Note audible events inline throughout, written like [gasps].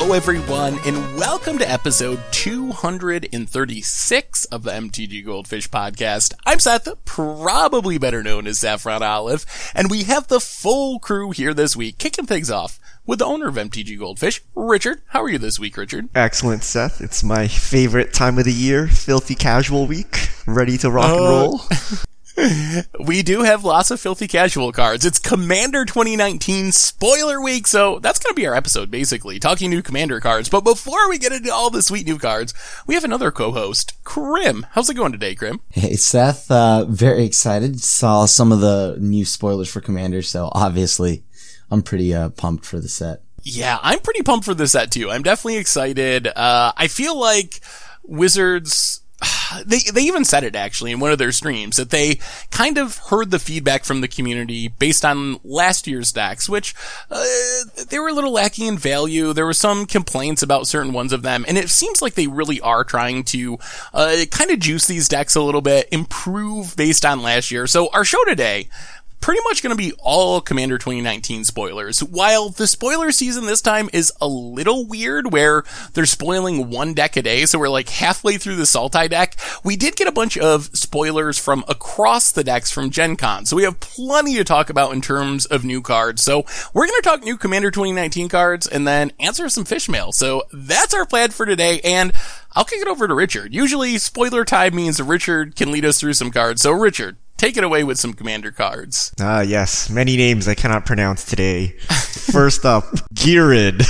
Hello, everyone, and welcome to episode 236 of the MTG Goldfish podcast. I'm Seth, probably better known as Saffron Olive, and we have the full crew here this week, kicking things off with the owner of MTG Goldfish, Richard. How are you this week, Richard? Excellent, Seth. It's my favorite time of the year, filthy casual week. Ready to rock and Uh, roll. [laughs] [laughs] We do have lots of filthy casual cards. It's Commander 2019 spoiler week, so that's going to be our episode, basically, talking new Commander cards. But before we get into all the sweet new cards, we have another co-host, Crim. How's it going today, Crim? Hey Seth, uh, very excited. Saw some of the new spoilers for Commander, so obviously I'm pretty uh, pumped for the set. Yeah, I'm pretty pumped for the set too. I'm definitely excited. Uh, I feel like Wizards, [sighs] they, they even said it actually in one of their streams that they kind of heard the feedback from the community based on last year's decks, which, uh, they were a little lacking in value. There were some complaints about certain ones of them, and it seems like they really are trying to, uh, kind of juice these decks a little bit, improve based on last year. So our show today, pretty much going to be all Commander 2019 spoilers. While the spoiler season this time is a little weird where they're spoiling one deck a day, so we're like halfway through the Sultai deck, we did get a bunch of spoilers from across the decks from Gen Con. So we have plenty to talk about in terms of new cards. So we're going to talk new Commander 2019 cards and then answer some fish mail. So that's our plan for today. And I'll kick it over to Richard. Usually spoiler time means Richard can lead us through some cards. So Richard, take it away with some commander cards. Ah, yes. Many names I cannot pronounce today. [laughs] First up, Girid.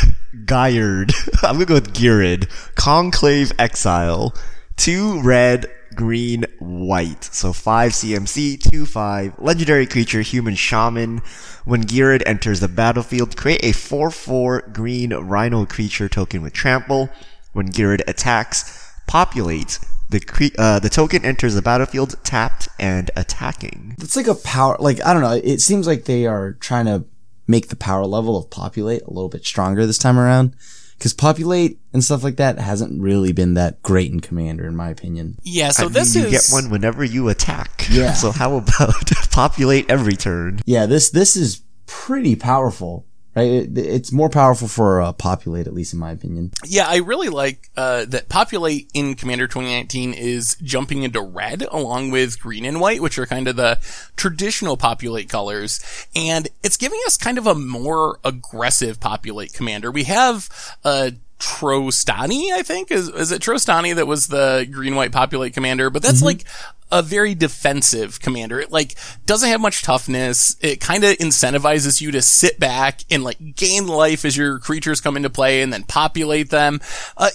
Gyred. [laughs] I'm gonna go with Girid. Conclave Exile. Two red, green, white. So five CMC, two five. Legendary creature, human shaman. When Girid enters the battlefield, create a 4-4 green rhino creature token with trample. When Girid attacks, populate. The cre- uh, the token enters the battlefield tapped and attacking. It's like a power, like, I don't know, it seems like they are trying to make the power level of Populate a little bit stronger this time around. Cause Populate and stuff like that hasn't really been that great in Commander, in my opinion. Yeah, so I mean, this you is get one whenever you attack. Yeah. [laughs] So how about [laughs] populate every turn? Yeah, this, this is pretty powerful, right? It, it's more powerful for uh, Populate, at least in my opinion. Yeah, I really like uh, that Populate in Commander 2019 is jumping into red along with green and white, which are kind of the traditional Populate colors, and it's giving us kind of a more aggressive Populate commander. We have uh Trostani, I think is is it Trostani that was the green white Populate commander, but that's like a very defensive commander. It like doesn't have much toughness. It kind of incentivizes you to sit back and like gain life as your creatures come into play and then populate them. Uh,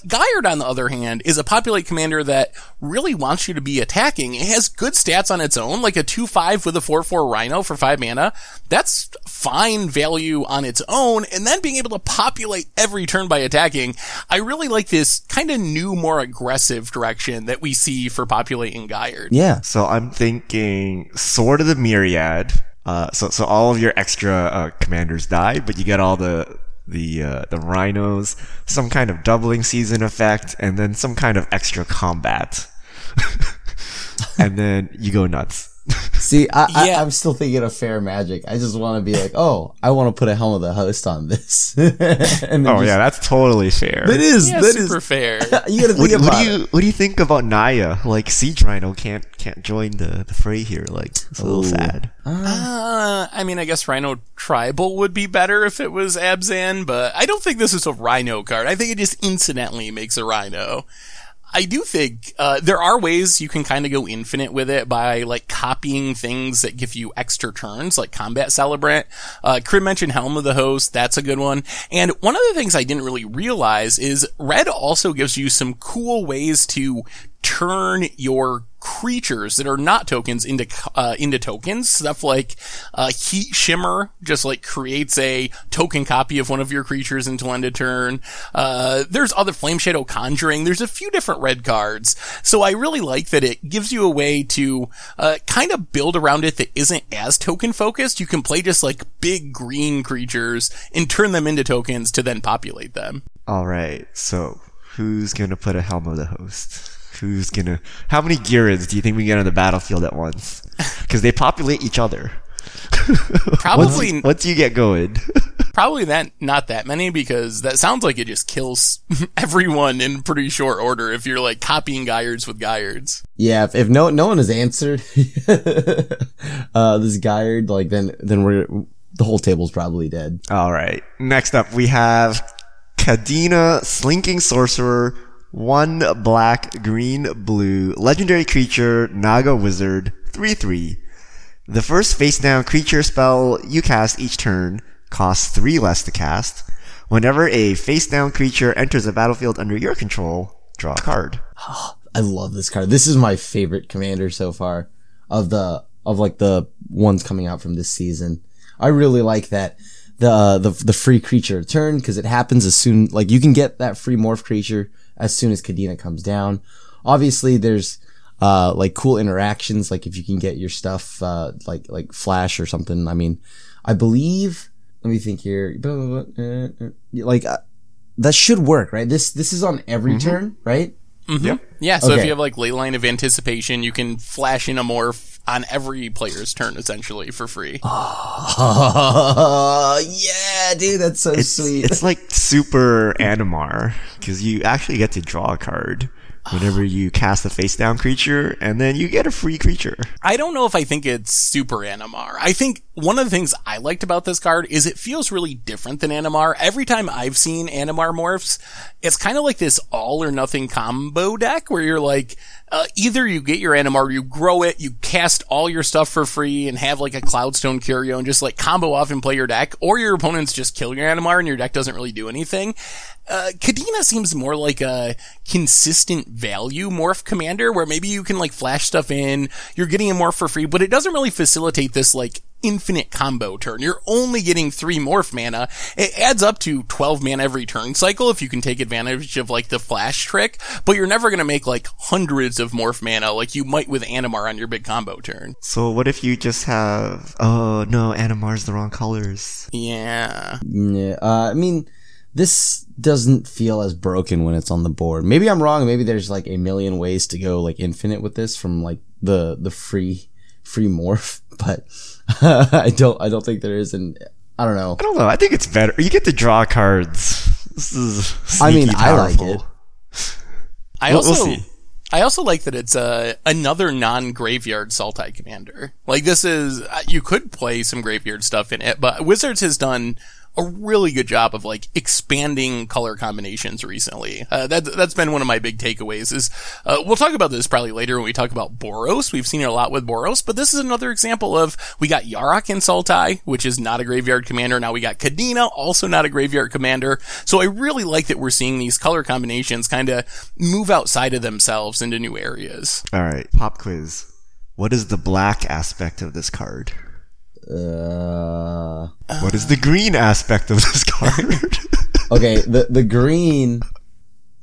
on the other hand, is a populate commander that really wants you to be attacking. It has good stats on its own, like a 2-5 with a 4-4 Rhino for 5 mana. That's fine value on its own. And then being able to populate every turn by attacking. I really like this kind of new, more aggressive direction that we see for populating Ghired. Yeah. So I'm thinking Sword of the Myriad. Uh, so so all of your extra uh, commanders die, but you get all the the uh, the rhinos, some kind of doubling season effect, and then some kind of extra combat. [laughs] and then you go nuts. See, I, Yeah. I, I'm still thinking of fair magic. I just want to be like, oh, I want to put a helm of the host on this. [laughs] and Oh just- yeah, that's totally fair. that is Yeah, that is. super fair. [laughs] You gotta What, think what about do you what do you think about Naya? Like Siege Rhino can't can't join the, the fray here. Like it's a little Ooh. sad. Uh, I mean, I guess Rhino Tribal would be better if it was Abzan, but I don't think this is a Rhino card. I think it just incidentally makes a Rhino. I do think uh, there are ways you can kind of go infinite with it by like copying things that give you extra turns, like Combat Celebrant. Uh, mentioned Helm of the Host. That's a good one. And one of the things I didn't really realize is Red also gives you some cool ways to turn your creatures that are not tokens into uh, into tokens. Stuff like uh, Heat Shimmer just like creates a token copy of one of your creatures until end of turn. Uh, there's other Flame Shadow Conjuring. There's a few different red cards. So I really like that it gives you a way to uh, kind of build around it that isn't as token focused. You can play just like big green creatures and turn them into tokens to then populate them. All right. So who's gonna put a helm of the host? Who's gonna? How many Ghireds do you think we get on the battlefield at once? [laughs] Because they populate each other. [laughs] Probably Once you get going. [laughs] probably that not that many because that sounds like it just kills everyone in pretty short order if you're like copying Ghireds with Ghireds. Yeah, if, if no no one has answered uh this Ghired, like then then we're the whole table's probably dead. All right. Next up, we have Kadena, Slinking Sorcerer, one black, green, blue, legendary creature, Naga Wizard, 3 3. The first face down creature spell you cast each turn costs 3 less to cast. Whenever a face down creature enters a battlefield under your control, draw a card. [gasps] I love this card. This is my favorite commander so far of the of like the ones coming out from this season. I really like that the the the free creature turn because it happens as soon like you can get that free morph creature as soon as Kadena comes down. Obviously, there's uh like cool interactions like if you can get your stuff uh like like flash or something. I mean, I believe. Let me think here. Like uh, that should work, right? This this is on every turn, right? Mm-hmm. Yep. Yeah, so if you have like Leyline of anticipation, you can flash in a morph on every player's turn essentially for free. Oh [laughs] yeah, dude, that's so It's, sweet. it's like super Animar, because you actually get to draw a card whenever you cast a face down creature, and then you get a free creature. I don't know if I think it's super Animar. I think one of the things I liked about this card is it feels really different than Animar. Every time I've seen Animar morphs, it's kind of like this all or nothing combo deck where you're like, uh, either you get your Animar, you grow it, you cast all your stuff for free and have like a Cloudstone Curio and just like combo off and play your deck, or your opponents just kill your Animar and your deck doesn't really do anything. Uh, Kadena seems more like a consistent value morph commander where maybe you can like flash stuff in, you're getting a morph for free, but it doesn't really facilitate this like infinite combo turn. You're only getting three morph mana. It adds up to 12 mana every turn cycle if you can take advantage of like the flash trick, but you're never going to make like hundreds of morph mana like you might with Animar on your big combo turn. So what if you just have? Oh no, Animar's the wrong colors. Yeah. yeah, uh, I mean, this doesn't feel as broken when it's on the board. Maybe I'm wrong. Maybe there's like a million ways to go like infinite with this from like the the free free morph, [laughs] but [laughs] I don't I don't think there is. And I don't know. I don't know. I think it's better. You get to draw cards. This is. I mean, sneaky I like it. I We'll- also, we'll see. I also like that it's uh, another non-graveyard Sultai commander. Like this is, uh, you could play some graveyard stuff in it, but Wizards has done a really good job of like expanding color combinations recently. Uh, that that's been one of my big takeaways. Is uh, we'll talk about this probably later when we talk about Boros. We've seen it a lot with Boros, but this is another example of we got Yarok in Sultai, which is not a graveyard commander. Now we got Kadena, also not a graveyard commander. So I really like that we're seeing these color combinations kind of move outside of themselves into new areas. All right, pop quiz. What is the black aspect of this card? Uh, What is the green aspect of this card? [laughs] okay, the the green.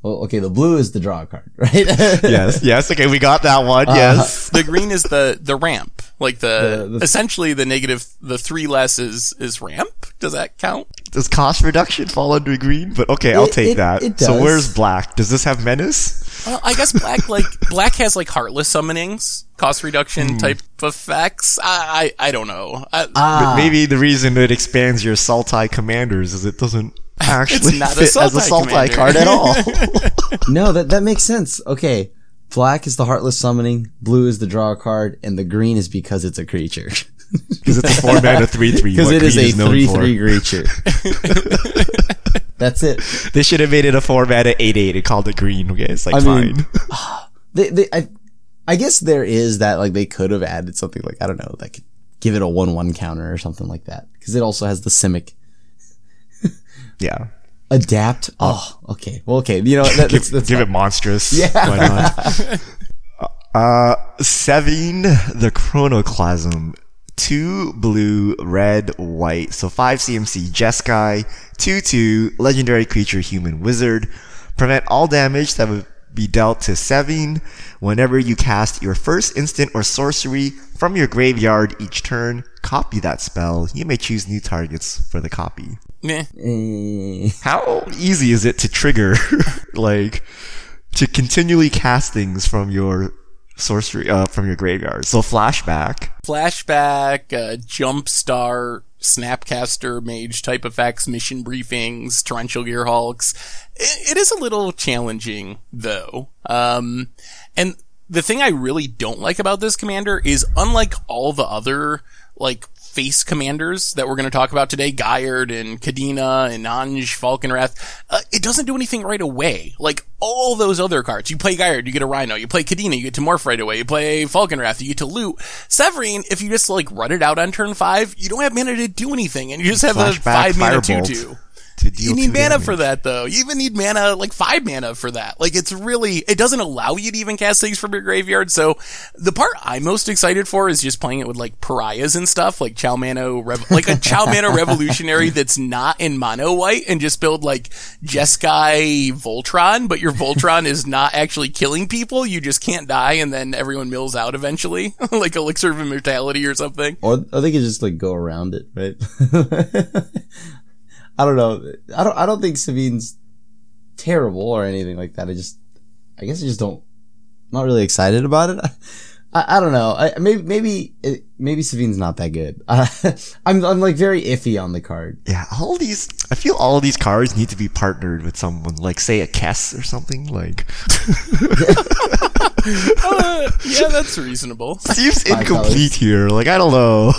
Well, okay, the blue is the draw card, [laughs] right? yes, yes. Okay, we got that one. yes. The green is the the ramp, like the, The- the- essentially the negative the three less is is ramp. Does that count? Does cost reduction fall under green? But okay, I'll It- take it- that. it So where's black? Does this have menace? Well, I guess black like [laughs] black has like heartless summonings, cost reduction type effects. I I, I don't know. I, Ah. But maybe the reason it expands your Sultai commanders is it doesn't [laughs] actually not a fit as a Sultai Sultai commander. card at all. [laughs] no, that that makes sense. Okay, black is the heartless summoning, blue is the draw card, and the green is because it's a creature. [laughs] Because it's a four mana three three. [laughs] Because it is green a three for. three creature. [laughs] That's it. They should have made it a four mana eight eight and called it green. Okay, it's like I mean- fine. [sighs] They, they, I, I guess there is that like they could have added something like I don't know, like give it a one one counter or something like that because it also has the Simic yeah. Adapt. Oh, okay. Well, okay. You know that, that's, Give, that's give it monstrous. Yeah. Why not? [laughs] uh, Sevinne the Chronoclasm. Two blue, red, white. So five CMC Jeskai, two two legendary creature human wizard. Prevent all damage that would be dealt to Sevinne whenever you cast your first instant or sorcery from your graveyard each turn. Copy that spell. You may choose new targets for the copy. Meh. Eh, How easy is it to trigger, [laughs] like, to continually cast things from your sorcery, uh, from your graveyard? So flashback. Flashback, uh, Jumpstart, Snapcaster, Mage type effects, mission briefings, Torrential Gearhulks. It, it is a little challenging though. Um, and the thing I really don't like about this commander is unlike all the other like face commanders that we're going to talk about today, Ghired and Kadena and Anje, Falkenrath, uh, it doesn't do anything right away. Like all those other cards. You play Ghired, you get a Rhino. You play Kadena, you get to morph right away. You play Falkenrath, you get to loot. Severine, if you just like run it out on turn five, you don't have mana to do anything and you just have Flashback, a five mana Firebolt. 2-2 To deal you need mana for that though. You even need mana, like five mana for that. Like it's really, it doesn't allow you to even cast things from your graveyard. So the part I'm most excited for is just playing it with like pariahs and stuff, like Chow Mano, like a Chow Mano [laughs] Revolutionary that's not in mono white and just build like Jeskai Voltron, but your Voltron is not actually killing people. You just can't die and then everyone mills out eventually, [laughs] like Elixir of Immortality or something. Or, or they could just like go around it, right? [laughs] I don't know. I don't. I don't think Sevinne's terrible or anything like that. I just, I guess I just don't. I'm Not really excited about it. [laughs] I, I don't know. I, maybe maybe it, maybe Sevinne's not that good. [laughs] I'm I'm like very iffy on the card. Yeah, all these. I feel all these cards need to be partnered with someone, like say a Kess or something. Like Uh, [laughs] yeah, that's reasonable. seems incomplete here. Like I don't know.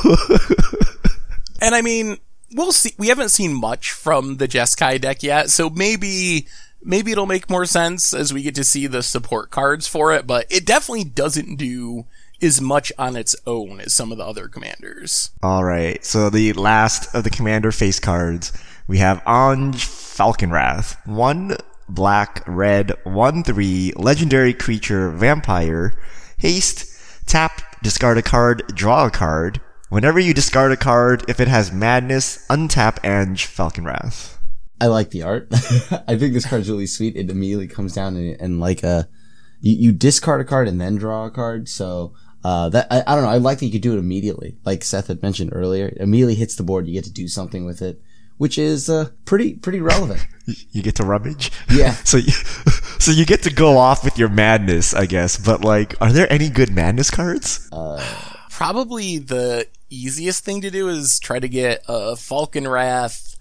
And I mean, we'll see. We haven't seen much from the Jeskai deck yet, so maybe maybe it'll make more sense as we get to see the support cards for it. But it definitely doesn't do as much on its own as some of the other commanders. all right, so the last of the commander face cards, we have Anje Falkenrath, one black, red, one three, legendary creature, vampire, haste, tap, discard a card, draw a card. Whenever you discard a card, if it has madness, untap Anje Falkenrath. I like the art. [laughs] I think this card's really sweet. It immediately comes down and, and like a, you, you discard a card and then draw a card. So, uh, that, I, I don't know. I like that you could do it immediately. Like Seth had mentioned earlier, it immediately hits the board. You get to do something with it, which is, uh, pretty, pretty relevant. [laughs] You get to rummage. Yeah. [laughs] So, you, so you get to go off with your madness, I guess. But like, are there any good madness cards? Probably the easiest thing to do is try to get a Falkenrath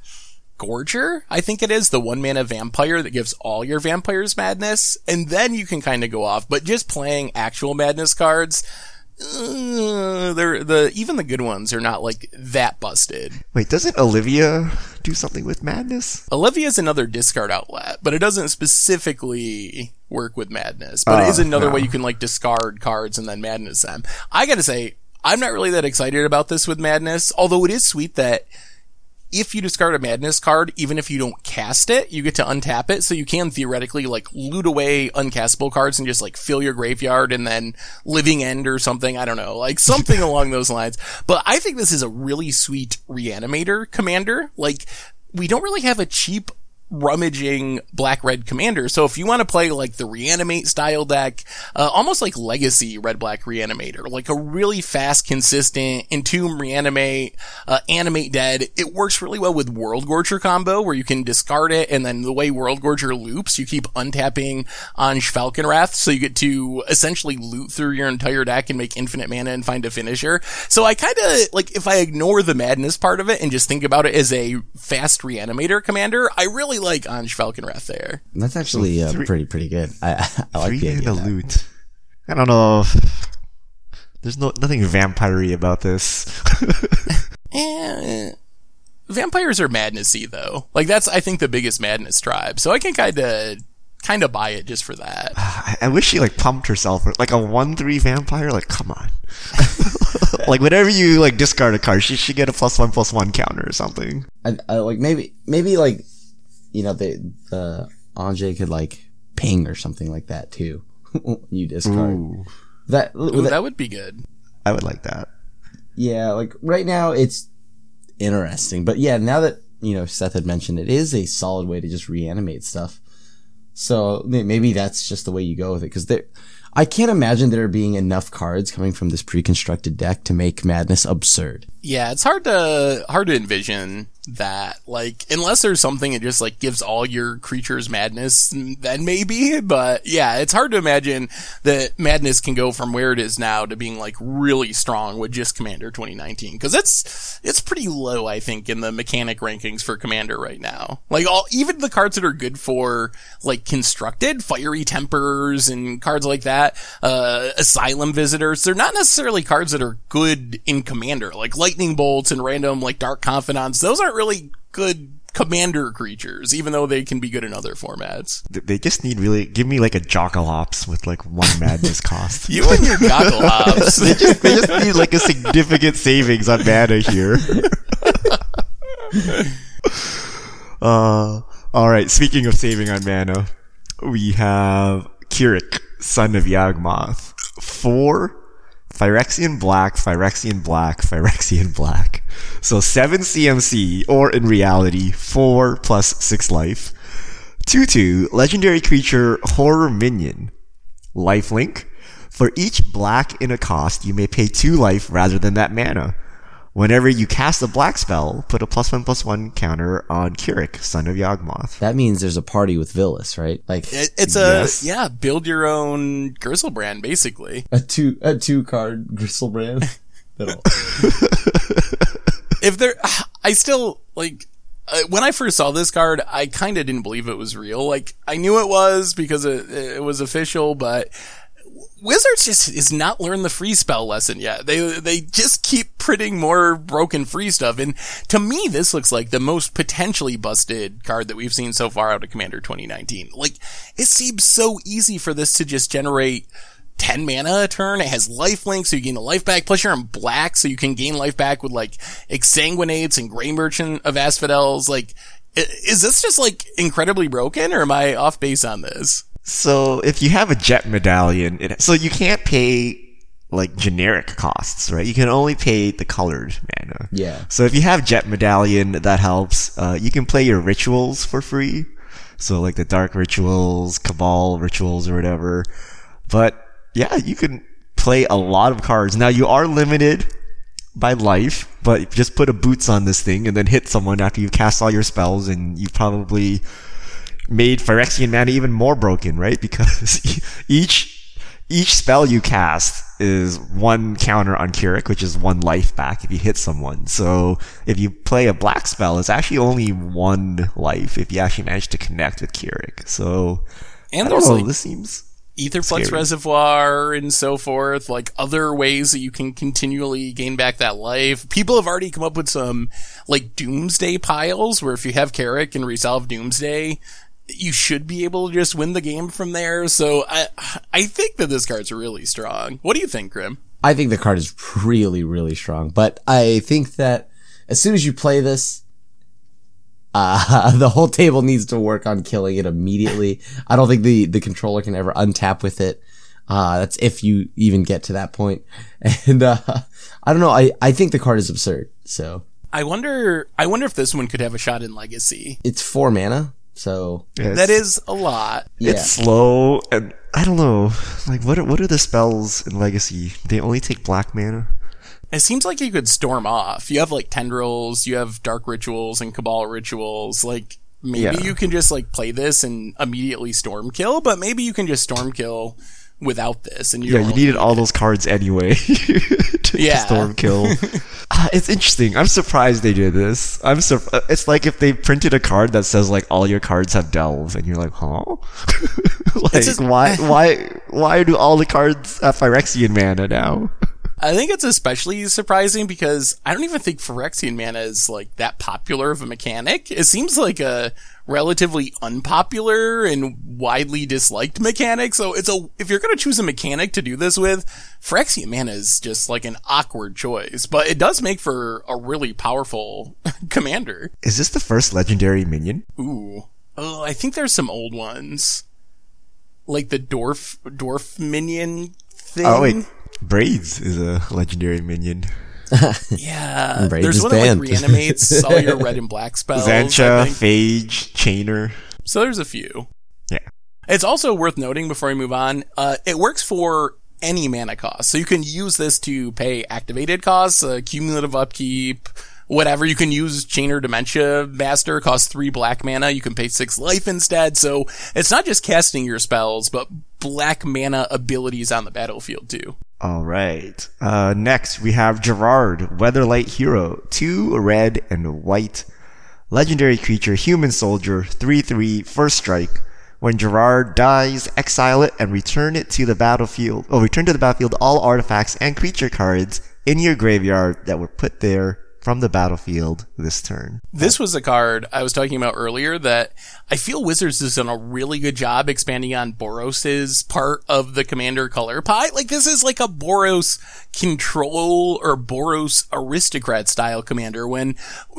Gorger, I think it is, the one mana vampire that gives all your vampires madness, and then you can kind of go off. But just playing actual madness cards, uh, they're the even the good ones are not like that busted. Wait, doesn't Olivia do something with madness? Olivia's another discard outlet, but it doesn't specifically work with madness. But it Oh, is another no. way you can like discard cards and then madness them. I gotta say, I'm not really that excited about this with madness, although it is sweet that if you discard a madness card, even if you don't cast it, you get to untap it, so you can theoretically like loot away uncastable cards and just like fill your graveyard and then living end or something. I don't know, like [laughs] something along those lines. But I think this is a really sweet reanimator commander. Like we don't really have a cheap rummaging black red commander. So if you want to play like the reanimate style deck, uh, almost like legacy red black reanimator, like a really fast, consistent entomb reanimate, uh, animate dead, it works really well with world gorger combo where you can discard it and then the way world gorger loops, you keep untapping on Falkenrath. So you get to essentially loot through your entire deck and make infinite mana and find a finisher. So I kind of like if I ignore the madness part of it and just think about it as a fast reanimator commander, I really like Anje Falkenrath there. That's actually uh, three- pretty, pretty good. I, [laughs] I like Three the idea. mana of loot. I don't know. If, there's no nothing vampire about this. [laughs] Eh, vampires are madnessy though. Like that's I think the biggest madness tribe. So I can kind of kind of buy it just for that. [sighs] I, I wish she like pumped herself like a one three vampire. Like, come on. [laughs] like whenever you like discard a card, she should get a plus one plus one counter or something. I, I like maybe maybe like you know the the Anje could like ping or something like that too. [laughs] you discard Ooh, that, Ooh, that- that would be good. I would like that. Yeah, like right now it's interesting, but yeah, now that you know Seth had mentioned, it is a solid way to just reanimate stuff. So maybe that's just the way you go with it because there. I can't imagine there being enough cards coming from this pre-constructed deck to make Madness absurd. Yeah, it's hard to hard to envision that. Like, unless there's something that just like gives all your creatures madness, then maybe. But yeah, it's hard to imagine that madness can go from where it is now to being like really strong with just Commander 2019. Cause it's, it's pretty low, I think, in the mechanic rankings for Commander right now. Like all, even the cards that are good for like constructed, fiery tempers and cards like that, uh, asylum visitors, they're not necessarily cards that are good in Commander. Like lightning bolts and random like dark confidants, those aren't really good commander creatures, even though they can be good in other formats. They just need really give me like a Jockalops with like one madness [laughs] cost. You and your hops. [laughs] they just they just need like a significant savings on mana here. [laughs] uh, all right. Speaking of saving on mana, we have K'rrik, son of Yawgmoth, four Phyrexian black, Phyrexian black, Phyrexian black. So seven CMC, or in reality, four plus six life. Two two legendary creature horror minion. Lifelink. For each black in a cost, you may pay two life rather than that mana. Whenever you cast a black spell, put a plus one plus one counter on K'rrik, son of Yawgmoth. That means there's a party with Vilis, right? Like It, it's a yeah, build your own Griselbrand, basically. a two a two card Griselbrand. [laughs] That'll- [laughs] If there, I still like. Uh, when I first saw this card, I kind of didn't believe it was real. Like I knew it was because it, it was official, but Wizards just is not learned the free spell lesson yet. They they just keep printing more broken free stuff, and to me, this looks like the most potentially busted card that we've seen so far out of Commander 2019. Like it seems so easy for this to just generate. 10 mana a turn. It has life link, so you gain the life back. Plus you're in black, so you can gain life back with like exsanguinates and gray merchant of asphodels. Like, is this just like incredibly broken or am I off base on this? So if you have a jet medallion, it, so you can't pay like generic costs, right? You can only pay the colored mana. Yeah. So if you have jet medallion, that helps. Uh, you can play your rituals for free. So like the dark rituals, cabal rituals, or whatever. But yeah, you can play a lot of cards. Now you are limited by life, but just put a boots on this thing and then hit someone after you've cast all your spells, and you probably made Phyrexian mana even more broken, right? Because [laughs] each each spell you cast is one counter on K'rrik, which is one life back if you hit someone. So if you play a black spell, it's actually only one life if you actually manage to connect with K'rrik. So And I don't there's know, like this seems Aetherflux Scary. Reservoir and so forth, like other ways that you can continually gain back that life. People have already come up with some like Doomsday piles where if you have K'rrik and resolve Doomsday, you should be able to just win the game from there. So I I think that this card's really strong. What do you think, Crim? I think the card is really, really strong. But I think that as soon as you play this, [laughs] uh, the whole table needs to work on killing it immediately. I don't think the, the controller can ever untap with it. Uh, that's if you even get to that point. [laughs] And, uh, I don't know. I, I think the card is absurd. So I wonder I wonder if this one could have a shot in Legacy. it's four mana. So yeah, That it's- is a lot. yeah. It's slow, and I don't know. Like, what are, what are the spells in Legacy? They only take black mana. It seems like you could storm off. You have like tendrils, you have dark rituals and cabal rituals. Like maybe Yeah. you can just like play this and immediately storm kill, but maybe you can just storm kill without this. And you Yeah, you really needed need all it. those cards anyway [laughs] to, to Yeah. storm kill. [laughs] Ah, it's interesting. I'm surprised they did this. I'm sur- uh, It's like if they printed a card that says like all your cards have delve, and you're like, huh? [laughs] like just- why why why do all the cards have Phyrexian mana now? I think it's especially surprising because I don't even think Phyrexian mana is like that popular of a mechanic. It seems like a relatively unpopular and widely disliked mechanic. So it's a, if you're going to choose a mechanic to do this with, Phyrexian mana is just like an awkward choice, but it does make for a really powerful [laughs] commander. Is this the first legendary minion? Ooh. Oh, I think there's some old ones. Like the dwarf, dwarf minion thing. Oh wait, Braids is a legendary minion. [laughs] Yeah, Braids there's is one banned. that like reanimates [laughs] all your red and black spells. I Xantcha. Phage, Chainer. So there's a few. Yeah. It's also worth noting before we move on, uh, it works for any mana cost. So you can use this to pay activated costs, uh, cumulative upkeep, whatever. You can use Chainer Dementia Master, costs three black mana. You can pay six life instead. So it's not just casting your spells, but black mana abilities on the battlefield too. All right. Uh, next, we have Gerard, Weatherlight Hero. Two red and white. Legendary creature, human soldier, 3 3, first strike. When Gerard dies, exile it and return it to the battlefield. Oh, return to the battlefield all artifacts and creature cards in your graveyard that were put there from the battlefield this turn. This was a card I was talking about earlier that I feel Wizards has done a really good job expanding on Boros's part of the commander color pie. Like this is like a Boros control or Boros aristocrat style commander when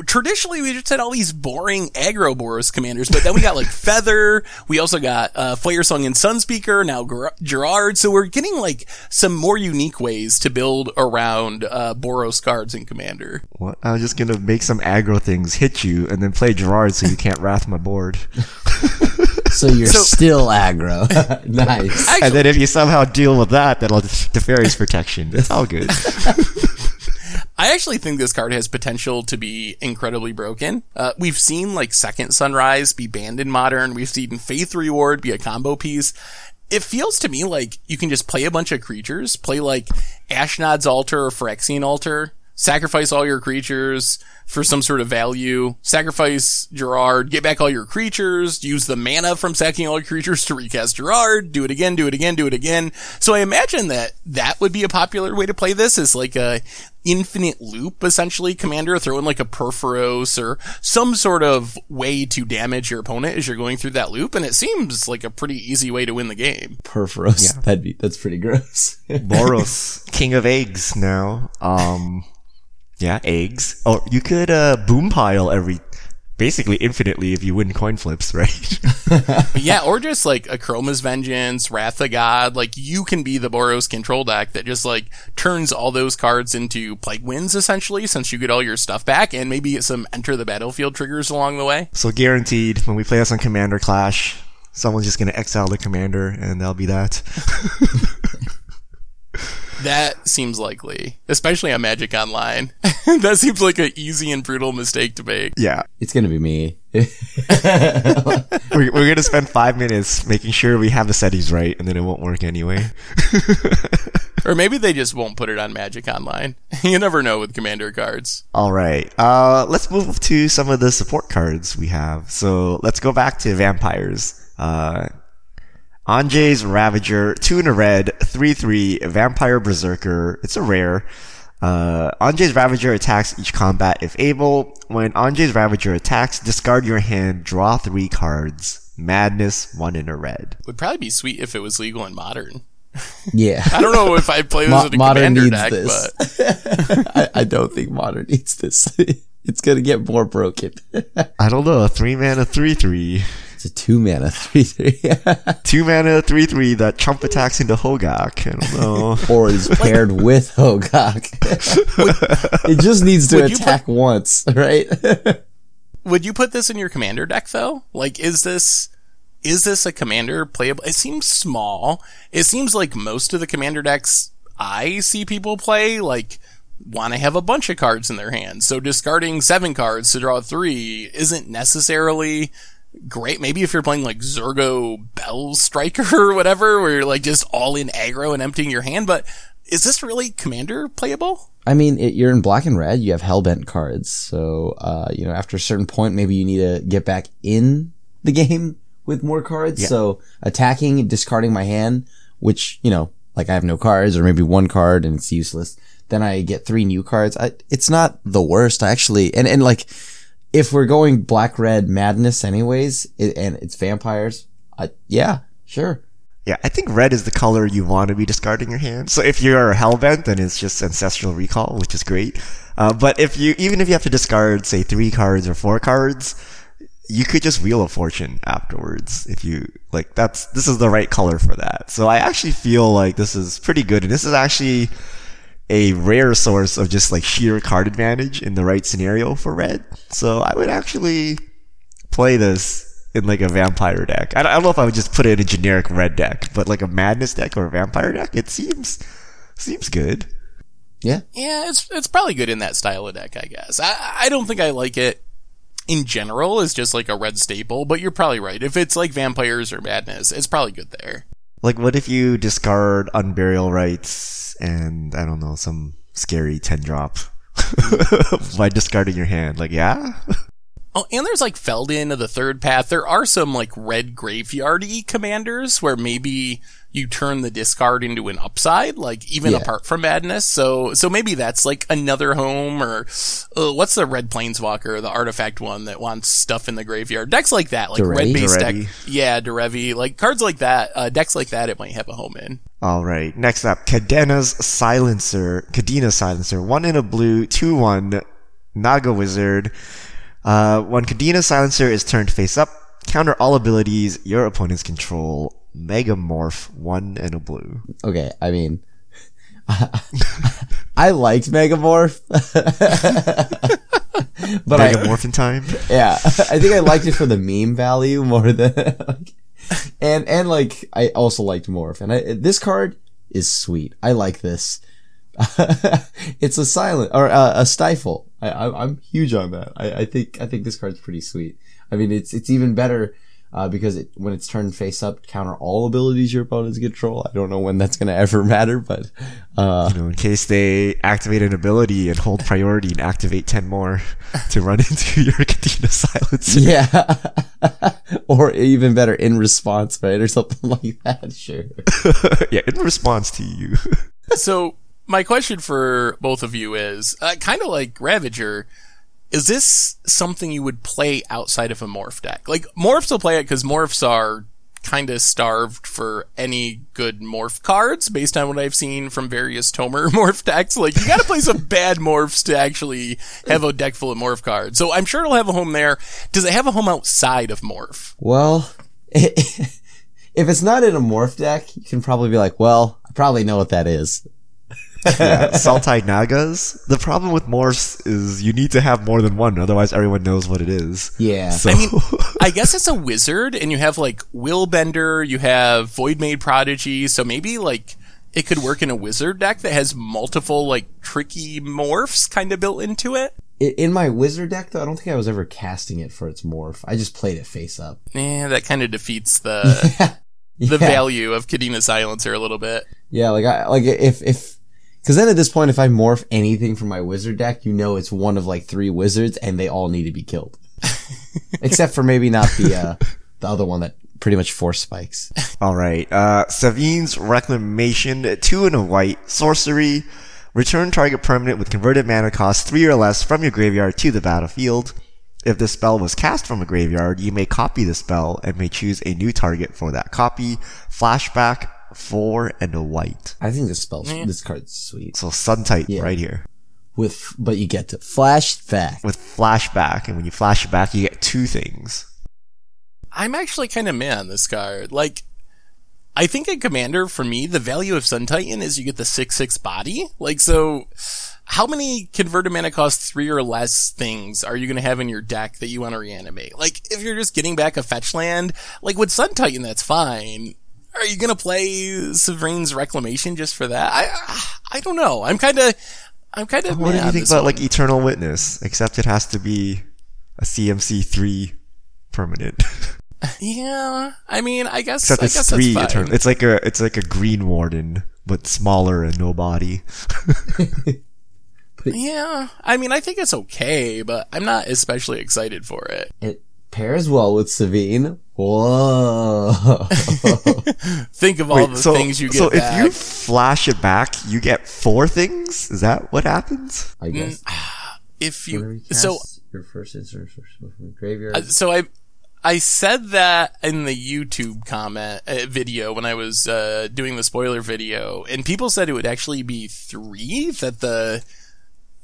traditionally we just had all these boring aggro Boros commanders, but then we got like [laughs] Feather. We also got, uh, Firesong and Sunspeaker, now Ger- Gerard. So we're getting like some more unique ways to build around, uh, Boros cards in commander. What? I was just gonna make some aggro things hit you and then play Gerard so you can't wrath my board. [laughs] So you're So- still aggro. [laughs] nice. Actually, And then if you somehow deal with that, that'll [laughs] Teferi's protection. It's all good. I actually think this card has potential to be incredibly broken. Uh, we've seen like Second Sunrise be banned in Modern. We've seen Faith Reward be a combo piece. It feels to me like you can just play a bunch of creatures, play like Ashnod's Altar or Phyrexian Altar, sacrifice all your creatures for some sort of value, sacrifice Gerard, get back all your creatures, use the mana from sacking all your creatures to recast Gerard, do it again, do it again, do it again. So I imagine that that would be a popular way to play this is like a infinite loop, essentially, commander, throw in like a Purphoros or some sort of way to damage your opponent as you're going through that loop. And it seems like a pretty easy way to win the game. Purphoros. Yeah. That'd be that's pretty gross. [laughs] Boros, king of eggs now. Um, yeah, eggs. Or you could uh, boom pile every, basically infinitely if you win coin flips, [laughs] right? [laughs] Yeah, or just like a Chroma's Vengeance, Wrath of God. Like you can be the Boros control deck that just like turns all those cards into plague wins essentially, since you get all your stuff back, and maybe get some enter the battlefield triggers along the way. so guaranteed, when we play this on Commander Clash, someone's just gonna exile the commander, and that'll be that. [laughs] That seems likely, especially on Magic Online. [laughs] that seems like an easy and brutal mistake to make. yeah, it's gonna be me. [laughs] we're, we're gonna spend five minutes making sure we have the settings right, and then it won't work anyway. Or maybe they just won't put it on Magic Online. [laughs] you never know with Commander cards. All right. Uh, let's move to some of the support cards we have. So let's go back to vampires. Uh, Anje's Ravager, two in a red, three three, Vampire Berserker. It's a rare. Uh, Anje's Ravager attacks each combat if able. When Anje's Ravager attacks, discard your hand, draw three cards. Madness, one in a red. Would probably be sweet if it was legal in Modern. [laughs] Yeah. I don't know if I'd play this Mo- in a modern Commander needs deck, this. but [laughs] I, I don't think modern needs this. [laughs] it's gonna get more broken. I don't know, a three mana three three. It's a two mana [laughs] three three. Two mana three three that trump attacks into Hogak. I don't know. [laughs] or is paired with Hogak. [laughs] it just needs to Would you attack once, right? would you put this in your Commander deck though? Like, is this is this a Commander playable? It seems small. It seems like most of the Commander decks I see people play like want to have a bunch of cards in their hands. So discarding seven cards to draw three isn't necessarily great. Maybe if you're playing like Zergo Bell Striker or whatever, where you're like just all in aggro and emptying your hand. But is this really Commander playable? I mean, it, you're in black and red. You have hellbent cards, so uh, you know after a certain point, maybe you need to get back in the [laughs] game with more cards. So attacking, discarding my hand, which you know, like I have no cards, or maybe one card and it's useless. Then I get three new cards. I, it's not the worst, actually. And and like, if we're going black red madness, anyways, it, and it's vampires, I, yeah, sure. Yeah, I think red is the color you want to be discarding your hand. So if you're Hellbent, then it's just Ancestral Recall, which is great. Uh, but if you, even if you have to discard, say, three cards or four cards, you could just Wheel a Fortune afterwards. If you, like, that's, this is the right color for that. So I actually feel like this is pretty good. And this is actually a rare source of just like sheer card advantage in the right scenario for red. So I would actually play this in like a vampire deck. I don't, I don't know if I would just put it in a generic red deck, but like a madness deck or a vampire deck, it seems seems good. Yeah. Yeah, it's it's probably good in that style of deck, I guess. I I don't think I like it in general as just like a red staple, but you're probably right. If it's like vampires or madness, it's probably good there. Like, what if you discard Unburial Rites and, I don't know, some scary 10 drop [laughs] by discarding your hand? Like, yeah? Oh, and there's like Feldon of the third path. There are some like red graveyardy commanders where maybe you turn the discard into an upside, like even Yeah. apart from madness. So, so maybe that's like another home or uh, what's the red planeswalker, the artifact one that wants stuff in the graveyard. Decks like that, like Daretti? red based deck. Yeah, Daretti. Like cards like that, uh, decks like that, it might have a home in. Alright, next up, Kadena's Silencer. Kadena's Silencer. One in a blue, 2 1, Naga Wizard. Uh, when Kadena's Silencer is turned face up, counter all abilities your opponents control. Megamorph, 1 and a blue. Okay, I mean, [laughs] I liked Megamorph, [laughs] but I, Megamorph in time? [laughs] yeah, I think I liked it for the meme value more than, like, and and like I also liked Morph, and I, this card is sweet. I like this. it's a silent or uh, a stifle. I, I I'm huge on that. I, I think I think this card's pretty sweet. I mean, it's it's even better. Uh, because it, when it's turned face up, counter all abilities your opponents control. I don't know when that's gonna ever [laughs] matter, but uh, You know, in case they activate an ability and hold priority and activate 10 more [laughs] to run [laughs] into your Kadena Silencer. Yeah. or even better, in response, right? Or something like that. Sure. yeah, in response to you. so my question for both of you is uh, kind of like Ravager. Is this something you would play outside of a morph deck? Like morphs will play it because morphs are kind of starved for any good morph cards based on what I've seen from various Tomer [laughs] morph decks. Like you got to play some [laughs] bad morphs to actually have a deck full of morph cards. So I'm sure it'll have a home there. Does it have a home outside of morph? Well, [laughs] if it's not in a morph deck, you can probably be like, well, I probably know what that is. Yeah, [laughs] Saltide Nagas. The problem with morphs is you need to have more than one, otherwise everyone knows what it is. Yeah. So, I mean, [laughs] I guess it's a wizard, and you have like Willbender, you have Voidmage Prodigy, so maybe like it could work in a wizard deck that has multiple like tricky morphs kind of built into it. In my wizard deck, though, I don't think I was ever casting it for its morph. I just played it face up. Yeah, that kind of defeats the [laughs] the Yeah. value of Kadena Silencer a little bit. Yeah, like I like if if because then at this point, if I morph anything from my wizard deck, you know it's one of like three wizards, and they all need to be killed, [laughs] except for maybe not the uh the other one that pretty much force spikes. alright, uh, Sevinne's Reclamation, two and a white, sorcery, return target permanent with converted mana cost three or less from your graveyard to the battlefield. If the spell was cast from a graveyard, you may copy the spell and may choose a new target for that copy. Flashback, four and a white. I think this spell Yeah. this card's sweet So Sun Titan Yeah. right here. with, but you get to flashback. With flashback, and when you flash back, you get two things. I'm actually kind of meh on this card. Like, I think in Commander, for me, the value of Sun Titan is you get the 6-6 body. Like, so, how many converted mana cost three or less things are you going to have in your deck that you want to reanimate? Like, if you're just getting back a fetch land, like with Sun Titan, that's fine. Are you going to play Severine's Reclamation just for that? I, I don't know. I'm kind of, I'm kind of What do you think about like Eternal Witness? Except it has to be a CMC three permanent. [laughs] Yeah, I mean, I guess, Except I it's guess three that's. Eternal. It's like a it's like a Green Warden, but smaller and no body. [laughs] Yeah, I mean, I think it's okay, but I'm not especially excited for it. It pairs well with Sevinne. Whoa. [laughs] Think of all the so things you get so back. if you flash it back, you get four things. Is that what happens? I guess. [sighs] If you, you so, your first insert from the graveyard. uh, so I, I said that in the YouTube comment uh, video when I was uh, doing the spoiler video, and people said it would actually be three that the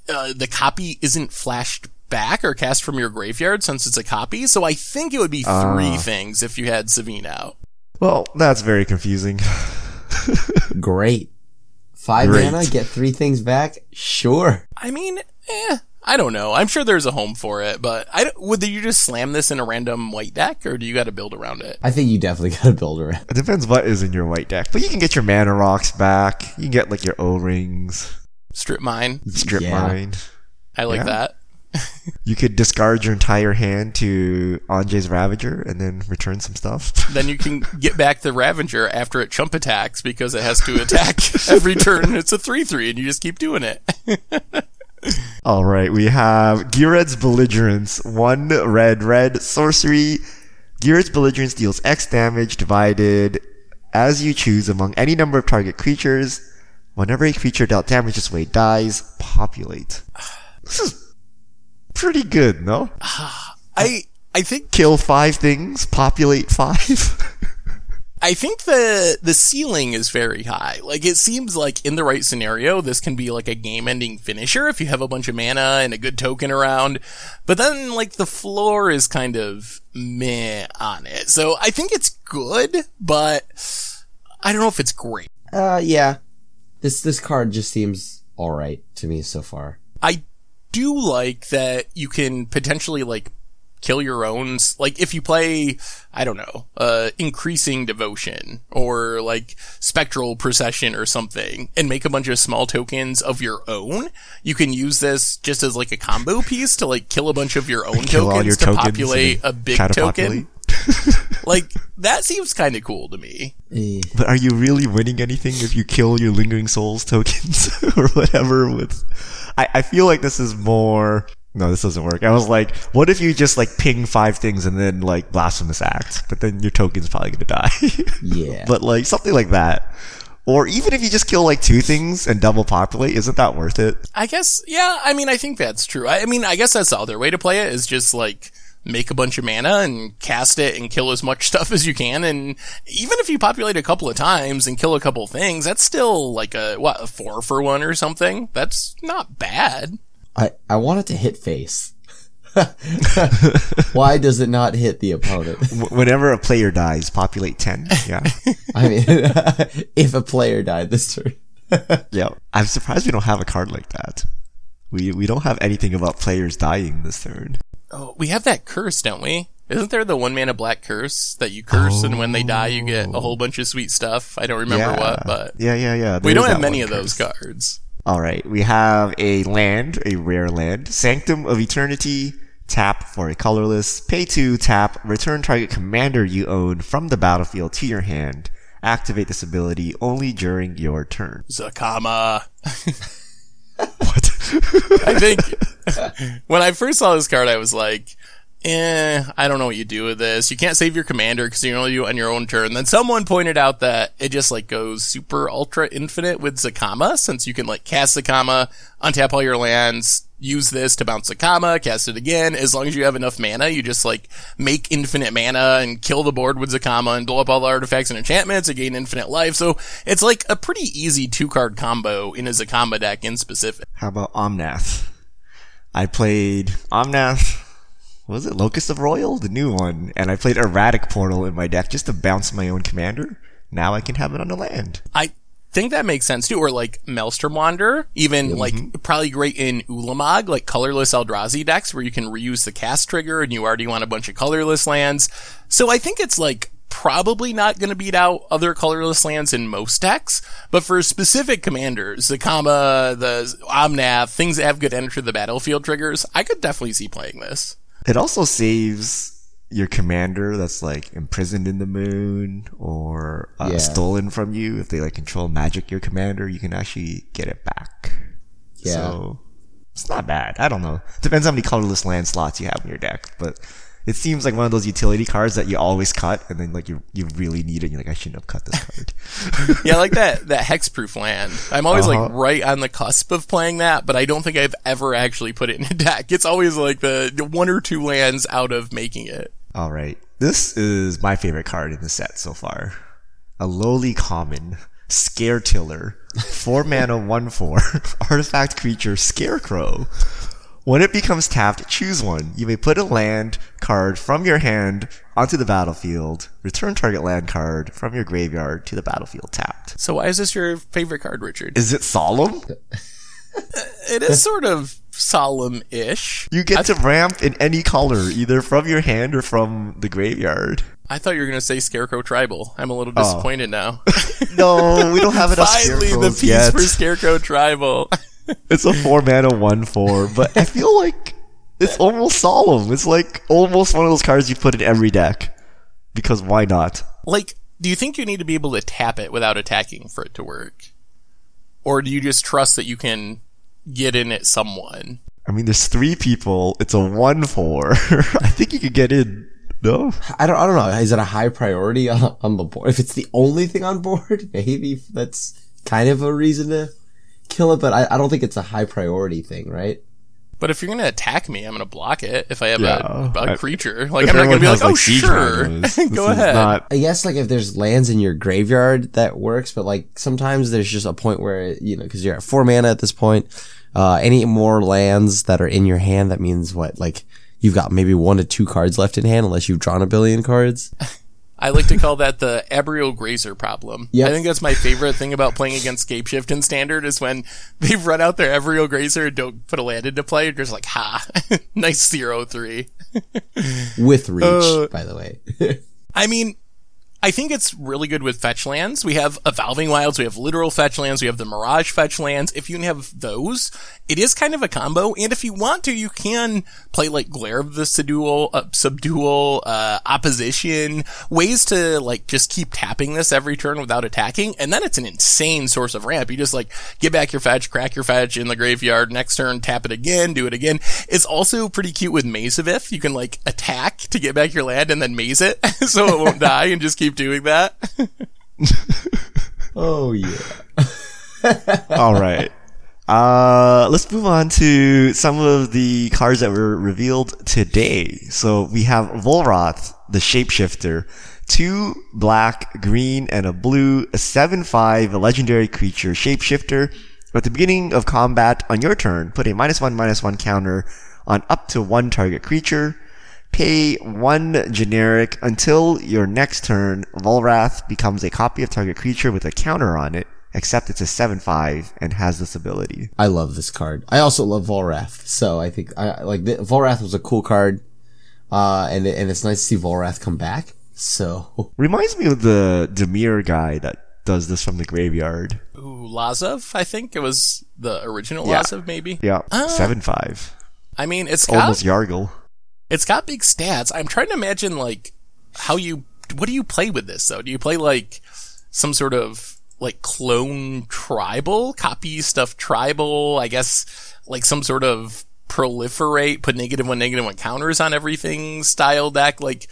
uh, the copy isn't flashed back or cast from your graveyard since it's a copy. So I think it would be three Ah. things if you had Sevinne out. Well, that's very confusing. [laughs] Great. Five Great. mana, get three things back? Sure. I mean, eh, I don't know. I'm sure there's a home for it, but I don't, would you just slam this in a random white deck, or do you got to build around it? I think you definitely [laughs] gotta build around. It depends what is in your white deck, but you can get your mana rocks back. You can get like your O rings. Strip mine. Strip Yeah. mine. I like Yeah. that. [laughs] You could discard your entire hand to Anje's Ravager and then return some stuff. Then you can get back the Ravager after it chump attacks because it has to attack [laughs] every turn. It's a 3-3 and you just keep doing it. [laughs] All right, we have Ghired's Belligerence. One red, red sorcery. Gired's Belligerence deals X damage divided as you choose among any number of target creatures. Whenever a creature dealt damage this way dies, populate. [sighs] This is pretty good, no? I I think Kill five things, populate five. [laughs] I think the the ceiling is very high. Like it seems like in the right scenario, this can be like a game-ending finisher if you have a bunch of mana and a good token around. But then like the floor is kind of meh on it. So I think it's good, but I don't know if it's great. Uh, yeah. This this card just seems all right to me so far. I do like that you can potentially like kill your own like if you play i don't know uh increasing devotion or like spectral procession or something and make a bunch of small tokens of your own you can use this just as like a combo piece to like kill a bunch of your own [laughs] Kill tokens your to tokens populate a big token. [laughs] Like that seems kind of cool to me. Eh, But are you really winning anything if you kill your lingering souls tokens [laughs] or whatever with I, I feel like this is more no, this doesn't work. I was like, what if you just like ping five things and then like blasphemous act, but then your token's probably gonna die. [laughs] Yeah. but like something like that. Or even if you just kill like two things and double populate, isn't that worth it? I guess, yeah, I mean, I think that's true. I, I mean, I guess that's the other way to play it is just like make a bunch of mana and cast it and kill as much [laughs] stuff as you can. And even if you populate a couple of times and kill a couple things, that's still like a, what, a four for one or something? That's not bad. I I want it to hit face. [laughs] Why does it not hit the opponent? [laughs] Whenever a player dies, populate 10. Yeah. I mean, if a player died this turn. yeah. I'm surprised we don't have a card like that. We, we don't have anything about players dying this turn. Oh, we have that curse, don't we? Isn't there the one mana black curse that you curse and when they die you get a whole bunch of sweet stuff? I don't remember yeah. what, but yeah, yeah, yeah. we don't have many of those cards. All right, we have a land, a rare land, Sanctum of Eternity. Tap for a colorless. Pay two. Tap. Return target commander you own from the battlefield to your hand. Activate this ability only during your turn. Zacama. [laughs] What? I think when I first saw this card, I was like, eh, I don't know what you do with this. You can't save your commander because you only do it on your own turn. Then someone pointed out that it just like goes super ultra infinite with Zacama since you can like cast Zacama, untap all your lands, use this to bounce Zacama, cast it again. As long as you have enough mana, you just like make infinite mana and kill the board with Zacama and blow up all the artifacts and enchantments and gain infinite life. So it's like a pretty easy two card combo in a Zacama deck in specific. How about Omnath? I played Omnath. Was it Locust of Royal, the new one? And I played Erratic Portal in my deck just to bounce my own commander. Now I can have it on the land. I think that makes sense too. Or like Maelstrom Wanderer, even mm-hmm. like probably great in Ulamog, like colorless Eldrazi decks where you can reuse the cast trigger and you already want a bunch of colorless lands. So I think it's like probably not going to beat out other colorless lands in most decks, but for specific commanders, Zacama, the Omnath, things that have good enter the battlefield triggers, I could definitely see playing this. It also saves your commander that's like imprisoned in the moon or uh, Yeah. stolen from you. If they like control magic your commander, you can actually get it back. Yeah. So it's not bad. I don't know. Depends how many colorless land slots you have in your deck, but it seems like one of those utility cards that you always cut and then like you you really need it and you're like I shouldn't have cut this card. [laughs] Yeah, I like that that hexproof land. I'm always like Uh-huh. right on the cusp of playing that, but I don't think I've ever actually put it in a deck. It's always like the the one or two lands out of making it. All right. This is my favorite card in the set so far. A lowly common, Scaretiller, 4 mana [laughs] 1 4, [laughs] artifact creature Scarecrow. When it becomes tapped, choose one. You may put a land card from your hand onto the battlefield. Return target land card from your graveyard to the battlefield tapped. So why is this your favorite card, Richard? Is it solemn? It is sort of solemn-ish. You get to ramp in any color, either from your hand or from the graveyard. I thought you were gonna say Scarecrow Tribal. I'm a little Oh. disappointed now. [laughs] No, we don't have enough Finally, the piece yet. for Scarecrow Tribal. [laughs] it's a four mana one four, but I feel like it's almost solemn. It's like almost one of those cards you put in every deck. Because why not? Like, do you think you need to be able to tap it without attacking for it to work? Or do you just trust that you can get in at someone? I mean, there's three people. It's a one four. [laughs] I think you could get in. No, I don't. I don't know. Is it a high priority on, on the board? If it's the only thing on board, [laughs] maybe that's kind of a reason to kill it. But I, I don't think it's a high priority thing, right? But if you're going to attack me, I'm going to block it if I have Yeah. a, a I- creature. Like, If I'm not going to be has, like, oh, siege sure. rhinos, [laughs] Go ahead. Not, I guess like if there's lands in your graveyard that works, but like sometimes there's just a point where you know because you're at four mana at this point. Uh, any more lands that are in your hand, that means what? Like you've got maybe one to two cards left in hand, unless you've drawn a billion cards. [laughs] I like to call that the Arboreal Grazer problem. Yep. I think that's my favorite thing about playing against Scapeshift in Standard is when they've run out their Arboreal Grazer and don't put a land into play. You're just like, ha, [laughs] nice zero three. with reach, Uh, by the way. I mean, I think it's really good with fetch lands. We have Evolving Wilds, we have literal fetch lands, we have the Mirage fetch lands. If you have those, it is kind of a combo. And if you want to, you can play like Glare of the Subdual, uh, Subdual, uh, Opposition, ways to like just keep tapping this every turn without attacking. And then it's an insane source of ramp. You just like get back your fetch, crack your fetch in the graveyard, next turn, tap it again, do it again. It's also pretty cute with Maze of Ith. You can like attack to get back your land and then maze it [laughs] so it won't [laughs] die and just keep doing that. [laughs] oh yeah. [laughs] all right. Uh, let's move on to some of the cards that were revealed today. So we have Volrath, the shapeshifter, two black, green, and a blue, a 7-5, a legendary creature shapeshifter. At the beginning of combat on your turn, put a minus one, minus one counter on up to one target creature. Pay one generic until your next turn. Volrath becomes a copy of target creature with a counter on it, except it's a 7-5 and has this ability. I love this card. I also love Volrath, so I think I like the, Volrath was a cool card, uh, and and it's nice to see Volrath come back. So [laughs] Reminds me of the Dimir guy that does this from the graveyard. Ooh, Lazav, I think it was the original Yeah. Lazav, maybe. Yeah, Ah. 7-5. I mean, it's got Almost Yargle. It's got big stats. I'm trying to imagine like how you what do you play with this though? Do you play like some sort of like clone tribal, copy stuff tribal? I guess like some sort of proliferate, put negative one, negative one counters on everything style deck. Like,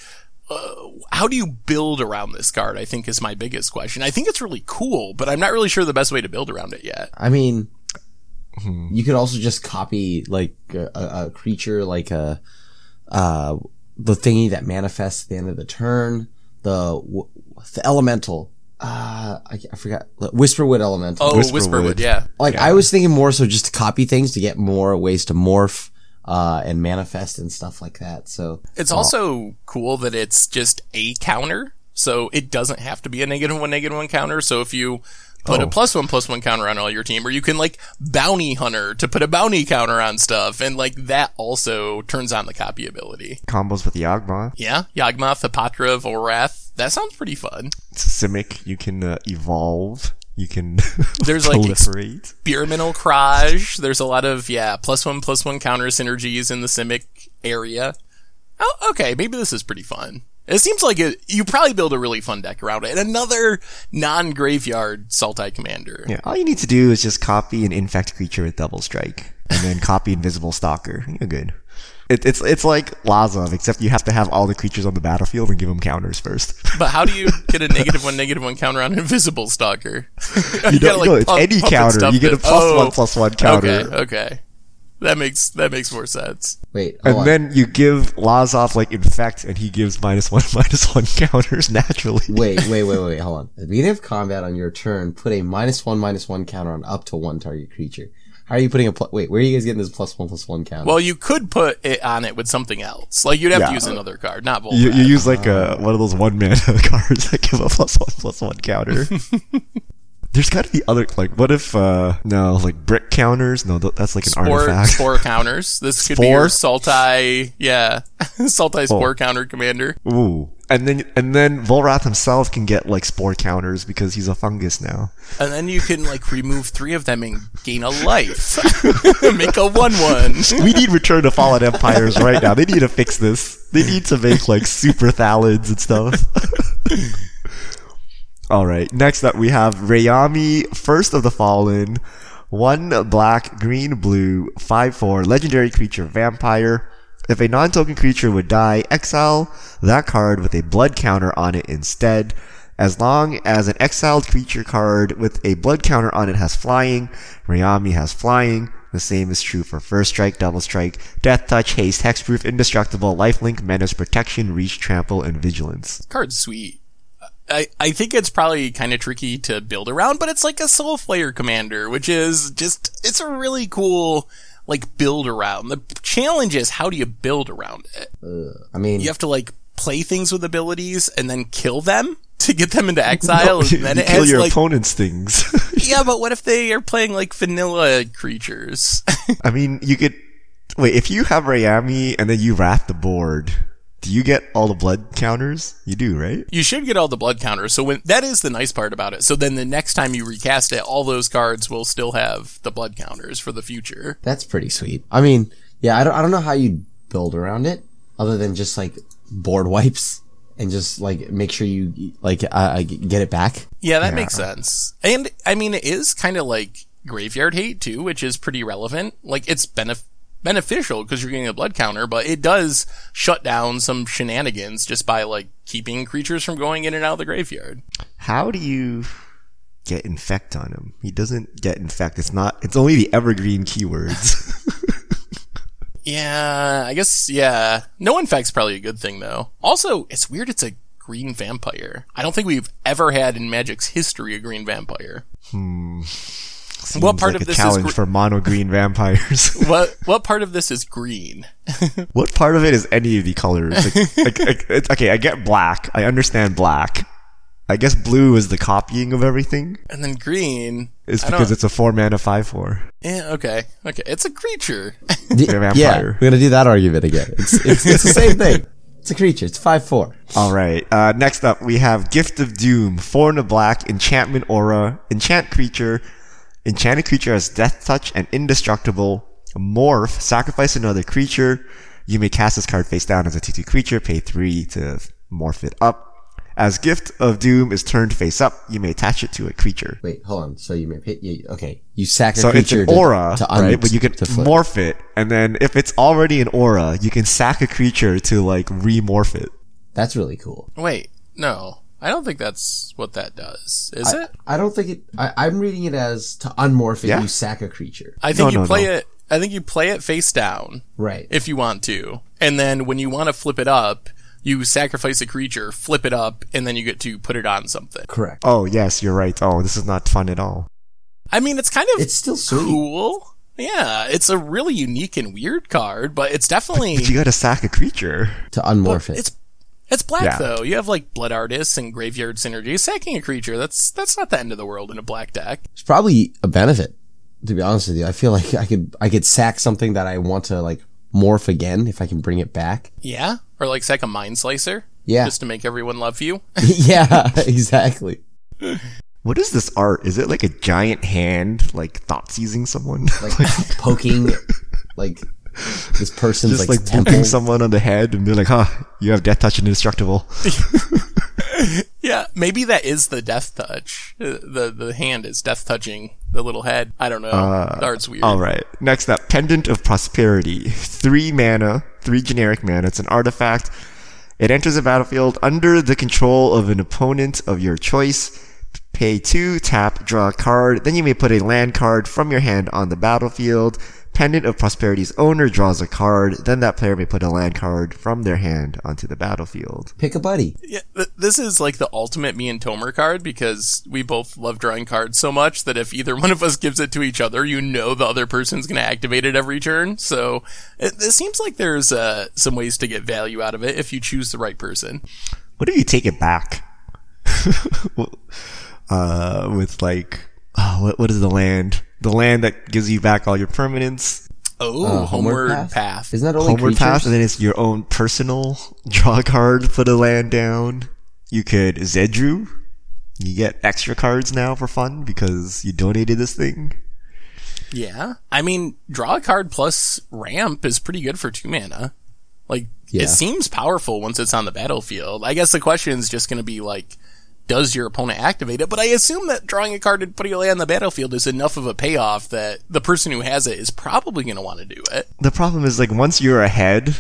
uh, how do you build around this card? I think is my biggest question. I think it's really cool, but I'm not really sure the best way to build around it yet. I mean, you could also just copy like a, a, a creature, like a uh, the thingy that manifests at the end of the turn, the the elemental. Uh, I, I forgot Whisperwood elemental. Oh, Whisperwood. Whisperwood, yeah. Like I was thinking more so just to copy things to get more ways to morph uh, and manifest and stuff like that. So It's also cool that it's just a counter, so it doesn't have to be a negative one, negative one counter. So if you put a Oh. plus one, plus one counter on all your team, or you can like bounty hunter to put a bounty counter on stuff, and like that also turns on the copy ability. Combos with Yawgmoth. Yeah, Yawgmoth, Hapatra, Volrath. That sounds pretty fun. It's Simic. You can uh, evolve. You can [laughs] There's, like, ex- proliferate. Experiment Kraj. There's a lot of yeah plus one, plus one counter synergies in the Simic area. Oh, okay, maybe this is pretty fun. It seems like it, you probably build a really fun deck around it. And another non-graveyard Sultai Commander. Yeah, all you need to do is just copy an infect creature with double strike, and then copy invisible stalker. You're good. It, it's it's like Lazav, except you have to have all the creatures on the battlefield and give them counters first. [laughs] But how do you get a negative one, negative one counter on Invisible Stalker? you, [laughs] don't- no, it's any counter. You get a plus oh. one, plus one counter. Okay, okay. That makes that makes more sense. wait, hold and on. then you give Lazav like infect, and he gives minus one, [laughs] minus one counters naturally. wait, wait, wait, wait, hold on. At the beginning of combat on your turn, put a minus one, minus one counter on up to one target creature. How are you putting a pl- wait? Where are you guys getting this plus one, plus one counter? Well, you could put it on it with something else. Like you'd have Yeah. to use another card, not Volrath. You, you use like a, one of those one mana [laughs] cards that give a plus one plus one counter. [laughs] There's got to be other like what if uh no like brick counters? No, th- that's like an Spore, artifact. [laughs] spore counters. This could be your Spore? Sultai, yeah, [laughs] Sultai Spore counter commander. Ooh, and then and then Volrath himself can get like spore counters because he's a fungus now. And then you can like remove three of them and gain a life. [laughs] Make a one one. We need Return to Fallen Empires right now. They need to fix this. They need to make like super thallids and stuff. All right. Next up, we have Rayami, First of the Fallen, one black, green, blue, five four, legendary creature, vampire. If a non-token creature would die, exile that card with a blood counter on it instead. As long as an exiled creature card with a blood counter on it has flying, Rayami has flying. The same is true for First Strike, Double Strike, Death Touch, Haste, Hexproof, Indestructible, Lifelink, Menace, Protection, Reach, Trample, and Vigilance. Card's sweet. I, I think it's probably kind of tricky to build around, but it's like a Soulflayer commander, which is just, it's a really cool, like, build around. The challenge is how do you build around it? I mean, You have to, like, play things with abilities and then kill them [laughs] to get them into exile, and then you it kill has, your like, opponent's things. [laughs] yeah, but what if they are playing, like, vanilla creatures? [laughs] I mean, you could wait if you have Rayami and then you wrap the board. Do you get all the blood counters? You do, right? you should get all the blood counters. So when that is the nice part about it. So then the next time you recast it, all those cards will still have the blood counters for the future. that's pretty sweet. I mean, yeah, I don't, I don't know how you build around it other than just like board wipes and just like make sure you like uh, uh, get it back. Yeah, that makes sense. And I mean, it is kind of like graveyard hate too, which is pretty relevant. Like it's benef- beneficial because you're getting a blood counter, but it does shut down some shenanigans just by like keeping creatures from going in and out of the graveyard. How do you get infect on him? He doesn't get infect. It's not. It's only the evergreen keywords. [laughs] Yeah, I guess, yeah. No infect's probably a good thing though. Also, it's weird it's a green vampire. I don't think we've ever had in Magic's history a green vampire. Hmm. Seems What part like of a this is challenge gr- for mono green [laughs] vampires? [laughs] What, what part of this is green? [laughs] what part of it is any of the colors? Like, like, like, it's, okay, I get black. I understand black. I guess blue is the copying of everything. And then green. Is because it's a four mana five four. Yeah, okay. Okay. It's a creature. Yeah, vampire. yeah, we're gonna do that argument again. It's, it's, it's the same thing. It's a creature. It's five four. All right. Uh, next up, we have Gift of Doom, four in a black, enchantment aura, enchant creature, enchanted creature has death touch and indestructible. Morph, sacrifice another creature. You may cast this card face down as a 2-2 creature, pay 3 to morph it up. As Gift of Doom is turned face up, you may attach it to a creature. Wait, hold on. So you may hit. You, okay, you sack a So it's an aura, to, un- right? But you can morph it, and then if it's already an aura, you can sack a creature to like remorph it. That's really cool. Wait, no. I don't think that's what that does. Is it? I don't think it. I, I'm reading it as to unmorph it. Yeah. You sack a creature. I think No, you no, play no. it. I think you play it face down Right. if you want to, and then when you want to flip it up, you sacrifice a creature, flip it up, and then you get to put it on something. Correct. Oh yes, you're right. Oh, this is not fun at all. I mean, it's kind of It's still sweet. cool. Yeah, it's a really unique and weird card, but it's definitely But [laughs] you gotta sack a creature. To unmorph it. it's it's black Yeah. though. You have like blood artists and graveyard synergy. Sacking a creature that's that's not the end of the world in a black deck. It's probably a benefit. To be honest with you, I feel [laughs] like I could I could sack something that I want to like morph again if I can bring it back. Yeah, or like sack a Mindslicer. Yeah. just to make everyone love you. [laughs] yeah, [laughs] exactly. What is this art? Is it like a giant hand, like thought seizing someone? Like poking, like this person's Just like, like temple. someone on the head and be like, huh, you have death touch and indestructible. [laughs] Yeah, maybe that is the death touch. Uh, The the hand is death touching the little head. I don't know. the art's weird. All right. Next up, Pendant of Prosperity. Three mana, three generic mana. It's an artifact. It enters the battlefield under the control of an opponent of your choice. Pay two, tap, draw a card. Then you may put a land card from your hand on the battlefield. Pendant of Prosperity's owner draws a card. Then that player may put a land card from their hand onto the battlefield. Pick a buddy. Yeah, th- this is like the ultimate me and Tomer card because we both love drawing cards so much that if either [laughs] one of us gives it to each other, you know the other person's going to activate it every turn. So it, it seems like there's uh, some ways to get value out of it if you choose the right person. What if you take it back? [laughs] uh, with like, oh, what, what is the land? The land that gives you back all your permanents. Oh, Uh, homeward, path. Isn't that only Homeward creatures? Path, and then it's your own personal [laughs] draw card, put a land down. You could Zedruu. You get extra cards now for fun because you donated this thing. Yeah. I mean, draw a card plus ramp is pretty good for two mana. Like, Yeah. it seems powerful once it's on the battlefield. I guess the question is just going to be like, does your opponent activate it? But I assume that drawing a card and putting it on the battlefield is enough of a payoff that the person who has it is probably going to want to do it. The problem is like once you're ahead,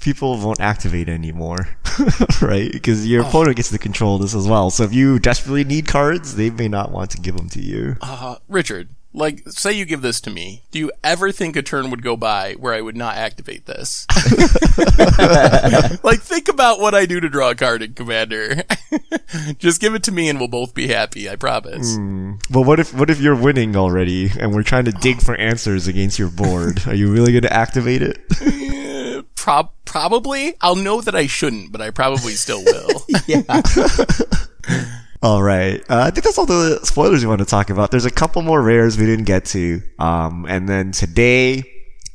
people won't activate anymore, [laughs] right? Because your opponent gets to control this as well. So if you desperately need cards, they may not want to give them to you. Uh, Richard, like, say you give this to me. Do you ever think a turn would go by where I would not activate this? [laughs] like, think about what I do to draw a card in Commander. [laughs] Just give it to me and we'll both be happy, I promise. Hmm. But what if what if you're winning already and we're trying to dig for answers against your board? Are you really going to activate it? [laughs] Prob- probably. I'll know that I shouldn't, but I probably still will. All right. Uh, I think that's all the spoilers we want to talk about. There's a couple more rares we didn't get to. Um, and then today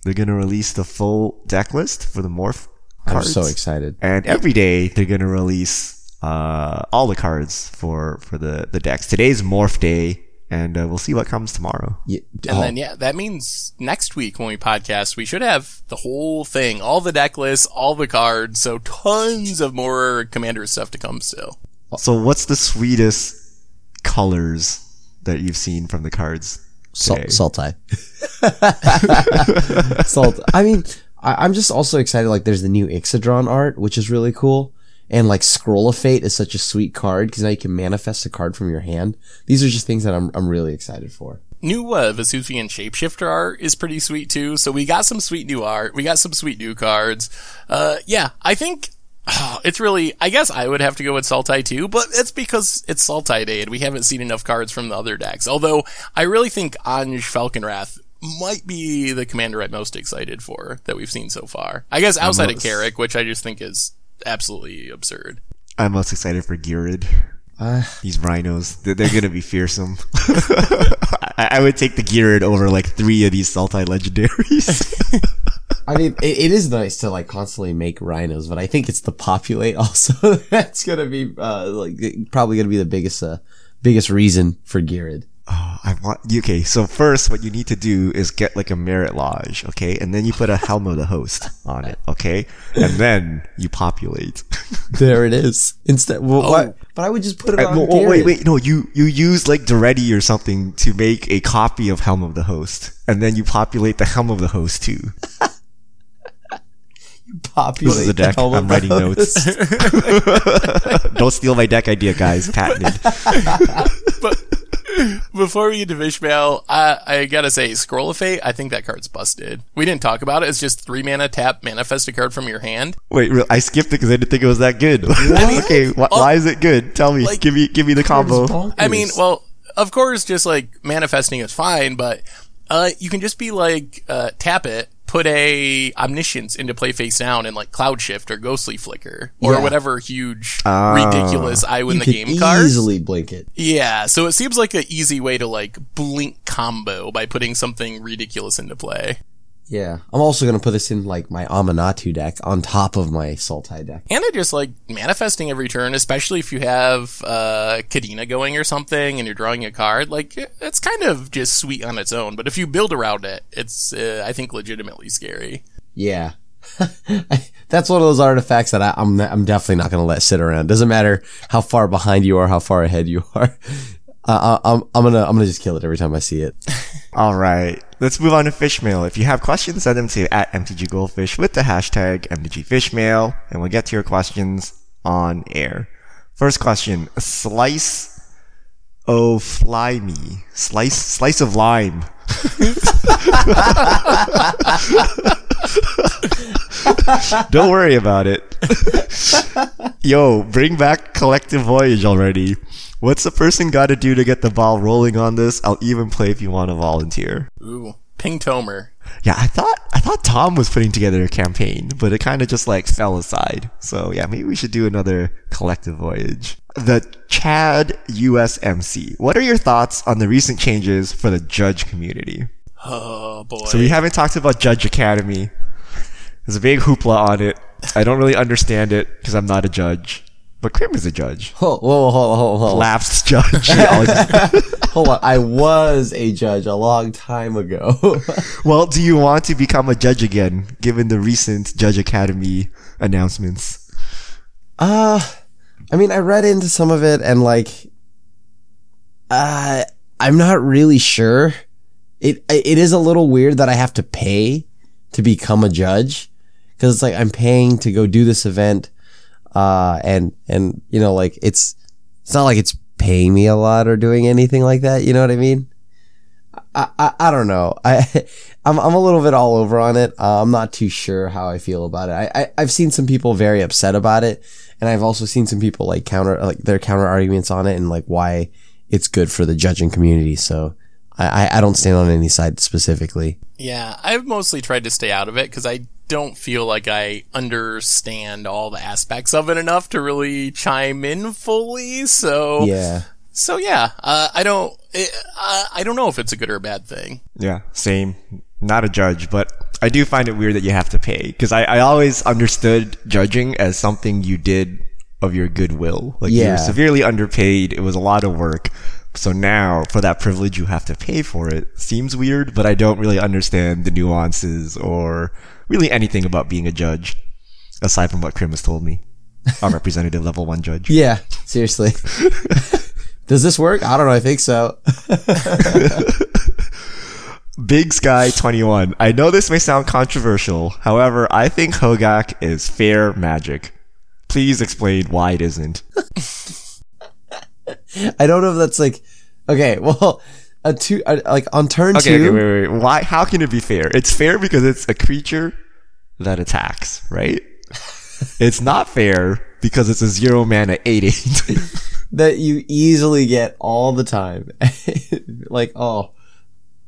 they're going to release the full deck list for the morph cards. I'm so excited. And every day they're going to release uh, all the cards for for the the decks. Today's morph day, and uh, we'll see what comes tomorrow. Yeah. And oh, then, yeah, that means next week when we podcast, we should have the whole thing, all the deck lists, all the cards, so tons of more Commander stuff to come still. So, what's the sweetest colors that you've seen from the cards? Salt, today? Sultai. [laughs] Salt. I mean, I, I'm just also excited. Like, there's the new Ixidron art, which is really cool. And like, Scroll of Fate is such a sweet card because now you can manifest a card from your hand. These are just things that I'm, I'm really excited for. New uh, Vesuvan Shapeshifter art is pretty sweet too. So we got some sweet new art. We got some sweet new cards. Uh, yeah, I think [sighs] it's really, I guess I would have to go with Sultai too, but it's because it's Sultai Day and we haven't seen enough cards from the other decks. Although I really think Anje Falkenrath might be the commander I'm most excited for that we've seen so far. I guess outside of K'rrik, which I just think is absolutely absurd. I'm most excited for Ghired. Uh, These rhinos, they're, they're gonna be fearsome. [laughs] I, I would take the Ghired over like three of these Sultai legendaries. [laughs] I mean, it, it is nice to like constantly make rhinos, but I think it's the populate also [laughs] that's gonna be uh, like probably gonna be the biggest uh, biggest reason for Ghired. Oh, I want okay. So first, what you need to do is get like a Marit Lage, okay, and then you put a helm of the host on it, okay, and then you populate. [laughs] There it is. Instead, well, Oh. what? But I would just put it Uh, on. well, well, wait, wait, no, you you use like Daretti or something to make a copy of Helm of the Host, and then you populate the Helm of the Host too. [laughs] Populate This is a the deck. I'm writing host. notes. [laughs] Don't steal my deck idea, guys. Patented. [laughs] but before we get to fish mail, I, I gotta say, Scroll of Fate, I think that card's busted. We didn't talk about it. It's just three mana tap, manifest a card from your hand. Wait, real- I skipped it because I didn't think it was that good. [laughs] okay, wh- why is it good? Tell me. Like- give me, give me the combo. I mean, well, of course, just like manifesting is fine, but uh, you can just be like, uh, tap it, put a omniscience into play face down, and like cloud shift or ghostly flicker or Yeah. whatever huge Ah. ridiculous I win the game card. easily blink it. Yeah, so it seems like an easy way to like blink combo by putting something ridiculous into play. Yeah, I'm also gonna put this in like my Aminatou deck on top of my Sultai deck. And I just like manifesting every turn, especially if you have uh Kadena going or something and you're drawing a card. Like it's kind of just sweet on its own, but if you build around it, it's uh, I think legitimately scary. Yeah. [laughs] That's one of those artifacts that I, I'm I'm definitely not going to let sit around. Doesn't matter how far behind you are, how far ahead you are. [laughs] Uh, I- I'm I'm gonna I'm gonna just kill it every time I see it. [laughs] All right, let's move on to fish mail. If you have questions, send them to at MTG Goldfish with the hashtag MTG Fishmail, and we'll get to your questions on air. First question: Slice oh fly slice slice of lime. [laughs] Don't worry about it. Yo, bring back Collective Voyage already. What's a person got to do to get the ball rolling on this? I'll even play if you want to volunteer. Ooh, Ping Tomer. Yeah, I thought I thought Tom was putting together a campaign, but it kind of just like fell aside. So yeah, maybe we should do another collective voyage. The Chad USMC. What are your thoughts on the recent changes for the judge community? Oh boy. So we haven't talked about Judge Academy. There's a big hoopla on it. I don't really understand it because I'm not a judge. But Crim is a judge. Whoa, whoa, whoa, whoa, whoa. Lapsed judge. [laughs] [laughs] Hold on. I was a judge a long time ago. [laughs] well, do you want to become a judge again, given the recent Judge Academy announcements? Uh, I mean, I read into some of it and like, uh, I'm not really sure. It, it is a little weird that I have to pay to become a judge. Cause it's like, I'm paying to go do this event. Uh, and, and, you know, like it's, it's not like it's paying me a lot or doing anything like that. You know what I mean? I, I, I don't know. I, [laughs] I'm, I'm a little bit all over on it. Uh, I'm not too sure how I feel about it. I, I, I've seen some people very upset about it. And I've also seen some people like counter, like their counter arguments on it and like why it's good for the judging community. So I, I don't stand on any side specifically. Yeah, I've mostly tried to stay out of it because I don't feel like I understand all the aspects of it enough to really chime in fully. So Yeah. so yeah, uh, I don't, it, uh, I don't know if it's a good or a bad thing. Yeah, same. Not a judge, but I do find it weird that you have to pay because I, I always understood judging as something you did of your goodwill. Like you Yeah. were severely underpaid. It was a lot of work. So now for that privilege, you have to pay for it. Seems weird, but I don't really understand the nuances or really anything about being a judge aside from what Crim has told me. A representative level one judge. Yeah. Seriously. [laughs] Does this work? I don't know. I think so. [laughs] Big Sky 21. I know this may sound controversial. However, I think Hogak is fair magic. Please explain why it isn't. [laughs] [laughs] I don't know if that's like, okay, [laughs] well, a two, uh, like on turn Okay, two. okay, wait, wait. Why? How can it be fair? It's fair because it's a creature that attacks, right? [laughs] it's not fair because it's a zero mana eight eight. that you easily get all the time. like, oh,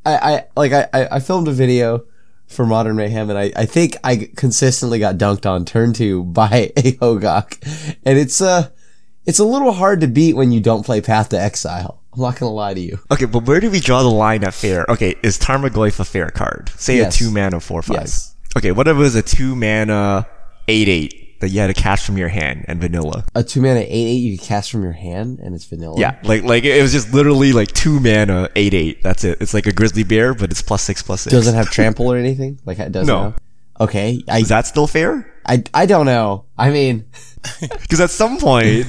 I, I, like, I, I filmed a video for Modern Mayhem and I, I think I consistently got dunked on turn two by a Hogak. And it's, uh, it's a little hard to beat when you don't play Path to Exile. I'm not gonna lie to you. okay, but where do we draw the line at fair? Okay, is Tarmogoyf a fair card? Say Yes. a two mana four five. Yes. Okay, what if it was a two mana eight eight that you had to cast from your hand and vanilla? A two mana 8 8 you can cast from your hand and it's vanilla. Yeah, like like it was just literally like two mana eight eight. That's it. It's like a grizzly bear, but it's plus six plus six. Doesn't have trample or anything? Like it does No. now? Okay. I, Is that still fair? I, I don't know. I mean, [laughs] Because at some point,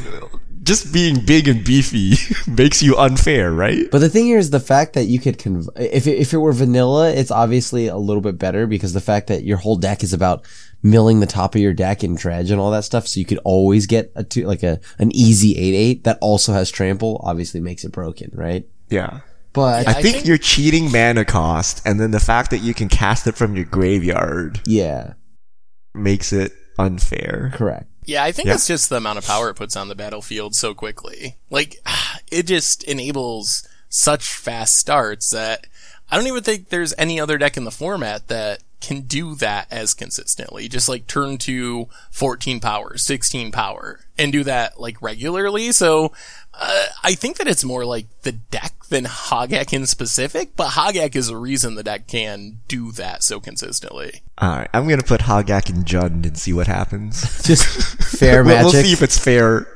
just being big and beefy [laughs] makes you unfair, right? But the thing here is the fact that you could conv- if it, if it were vanilla, it's obviously a little bit better because the fact that your whole deck is about milling the top of your deck and dredge and all that stuff, so you could always get a two like a an easy eight eight that also has trample. Obviously, makes it broken, right? Yeah. But I, I think, think- you're cheating mana cost, and then the fact that you can cast it from your graveyard yeah, makes it unfair. correct. Yeah, I think Yeah. it's just the amount of power it puts on the battlefield so quickly. Like, [sighs] it just enables such fast starts that I don't even think there's any other deck in the format that can do that as consistently. Just like turn to 14 power, 16 power, and do that like regularly. So, uh, I think that it's more like the deck than Hogak in specific, but Hogak is a reason the deck can do that so consistently. Alright, I'm gonna put Hogak and Jund and see what happens. [laughs] Just fair we'll, magic. we'll see if it's fair.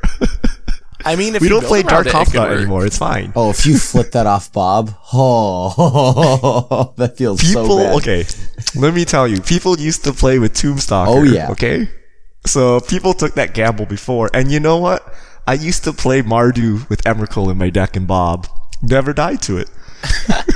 I mean, if we you don't play Dark it, it Confidant anymore, it's fine. oh, if you flip that off, Bob, [laughs] oh, that feels people so bad. okay let me tell you people used to play with tombstalker Oh, yeah. okay so people took that gamble before and you know what i used to play mardu with emrakul in my deck and bob. Never died to it [laughs]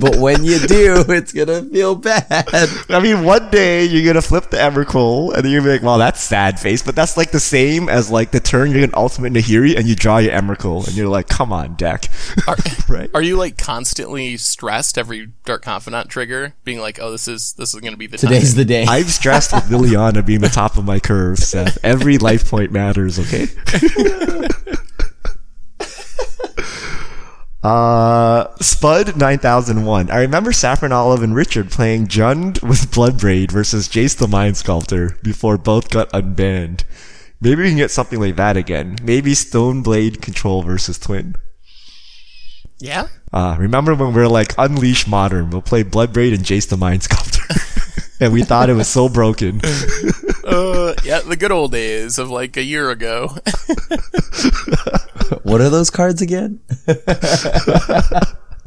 But when you do, it's gonna feel bad. [laughs] i mean one day you're gonna flip the emrakul and then you're gonna be like well that's sad face but that's like the same as like the turn you're gonna ultimate nahiri and you draw your emrakul and you're like come on deck Are, [laughs] Right. Are you like constantly stressed every Dark Confidant trigger, being like, "Oh, this is this is going to be the Today's time. the day. i've stressed with [laughs] liliana being the top of my curve seth every life point matters okay Uh, Spud 9001. I remember Saffron Olive and Richard playing Jund with Bloodbraid versus Jace the Mind Sculptor before both got unbanned. Maybe we can get something like that again. Maybe Stoneblade Control versus Twin. Yeah, Uh, remember when we were like, unleash modern, we'll play Bloodbraid and Jace the Mind Sculptor. [laughs] and we thought it was so broken. [laughs] Uh, yeah, the good old days of like a year ago. [laughs] What are those cards again? [laughs]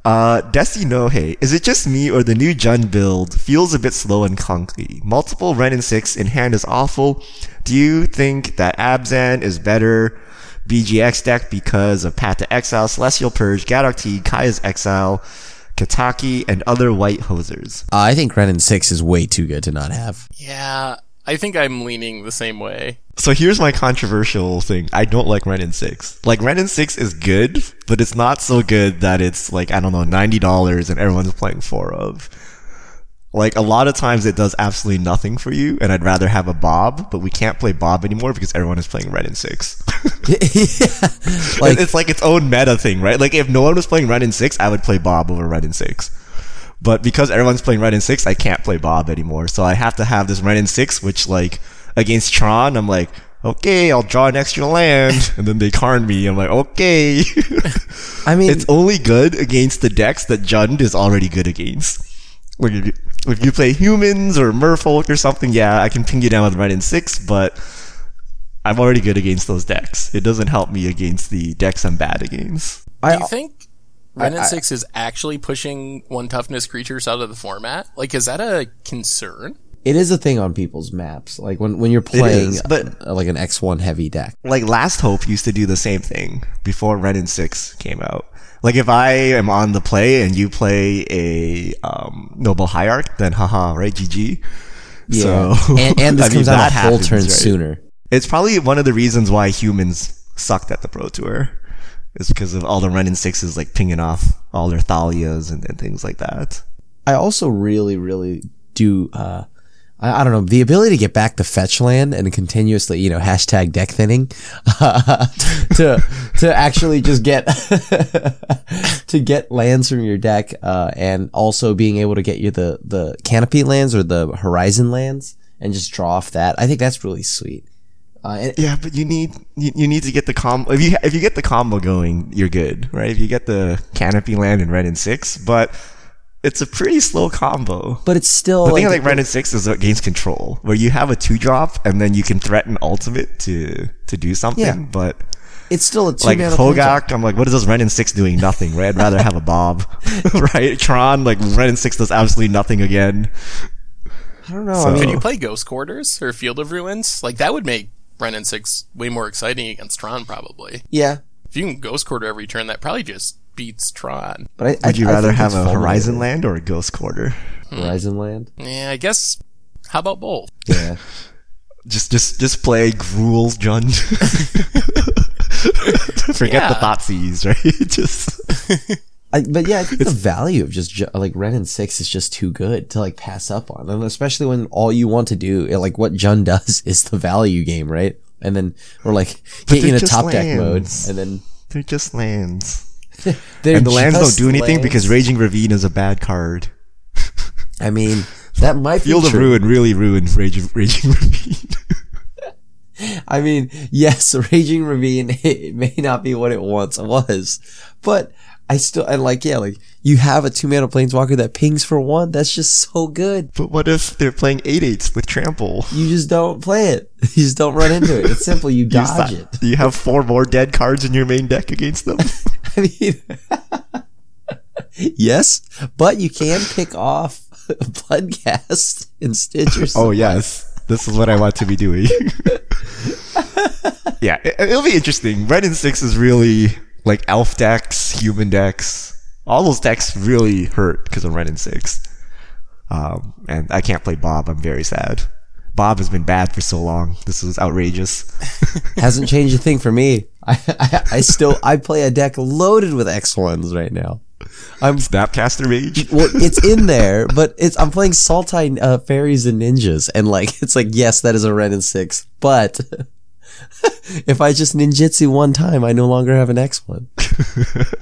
Uh, Desi Nohe, is it just me or the new Jund build feels a bit slow and clunky? Multiple Wrenn and 6 in hand is awful. Do you think that Abzan is better BGX deck because of Path to Exile, Celestial Purge, Gaddock Teeg, Kaya's Exile, Kataki, and other white hosers? Uh, I think Wrenn and 6 is way too good to not have. yeah, I think I'm leaning the same way. So here's my controversial thing. I don't like Wrenn and 6. Like, Wrenn and 6 is good, but it's not so good that it's like, I don't know, $90 and everyone's playing 4 of. Like, a lot of times it does absolutely nothing for you, and I'd rather have a Bob, but we can't play Bob anymore because everyone is playing Wrenn [laughs] and 6. yeah. Like, it's like its own meta thing, right? Like, if no one was playing Wrenn and 6, I would play Bob over Wrenn and 6. But because everyone's playing Wrenn and 6, I can't play Bob anymore. So I have to have this Wrenn and 6, which, like, against Tron, I'm like, okay, I'll draw an extra land. [laughs] And then they Karn me. I'm like, okay. [laughs] I mean, it's only good against the decks that Jund is already good against. Like, if you, if you play humans or merfolk or something, yeah, I can ping you down with Wrenn and 6, but I'm already good against those decks. It doesn't help me against the decks I'm bad against. Do I, you think Wrenn and I- Six is actually pushing one toughness creatures out of the format? Like, is that a concern? it is a thing on people's maps. Like when, when you're playing is, but- uh, like an X1 heavy deck. like Last Hope used to do the same thing before Wrenn and Six came out. Like if I am on the play and you play a um, Noble Hierarch, then haha, right? GG. Yeah. So and, and [laughs] this I mean, comes out that a full happens, turn right? sooner. It's probably one of the reasons why humans sucked at the Pro Tour. Is because of all the and Sixes like pinging off all their Thalias and, and things like that. I also really, really do. Uh, I, I don't know the ability to get back the fetch land and continuously, you know, hashtag deck thinning, [laughs] to to actually just get [laughs] to get lands from your deck, uh, and also being able to get you the the canopy lands or the horizon lands and just draw off that. I think that's really sweet. Uh, and, Yeah, but you need you, you need to get the combo. If you if you get the combo going, you're good, right? If you get the canopy land and Wrenn and six, but it's a pretty slow combo. but it's still The thing I like Wrenn and six is against control, where you have a two drop and then you can threaten ultimate to to do something. Yeah. But it's still a two like mana planeswalker. Hogak, I'm like, what is this Wrenn and six doing? Nothing, right? I'd rather have a Bob, [laughs] [laughs] right? Tron, like Wrenn and six does absolutely nothing again. I don't know. So- I mean, Can you play Ghost Quarters or Field of Ruins? Like, that would make Wrenn and Six way more exciting against Tron, probably. yeah, If you can Ghost Quarter every turn, that probably just beats Tron. but I, Would you I, I rather have a fun Horizon to- land or a Ghost Quarter? Hmm. Horizon Land? Yeah, I guess. How about both? Yeah. [laughs] Just, just, just play Gruel's Jund. [laughs] [laughs] Forget the Yeah. Thoughtseize, right? just I, but yeah, I think the value of just ju- like Wrenn and Six is just too good to like pass up on, and especially when all you want to do, eh, like what Jund [laughs] does, is the value game, right? And then we're like get you in a top deck mode, and then they're just lands. [laughs] they're and the lands don't do anything lands. because Raging Ravine is a bad card. I mean that might Field of. Ruin really ruined Raging, Raging [laughs] Ravine. I mean, yes, Raging Ravine it may not be what it once was, but I still I like yeah, like you have a two mana planeswalker that pings for one. That's just so good. but what if they're playing eight eights with Trample? You just don't play it. [laughs] You just don't run into it. It's simple. You [laughs] dodge it. You have four more dead cards in your main deck against them. [laughs] I mean, yes, but you can pick off Bloodghast and Stitch or oh yes, this is what I want to be doing. yeah, it, it'll be interesting. Wrenn and Six is really like elf decks, human decks. All those decks really hurt because of Wrenn and Six. Um, and I can't play Bob. I'm very sad. Bob has been bad for so long. This is outrageous. [laughs] Hasn't changed a thing for me. I, I, I still I play a deck loaded with X ones right now. I'm Snapcaster Mage. [laughs] well, it's in there, but it's I'm playing Sultai uh, fairies and ninjas, and like it's like yes, that is a Wrenn and six, but [laughs] if I just ninjutsu one time, I no longer have an X one.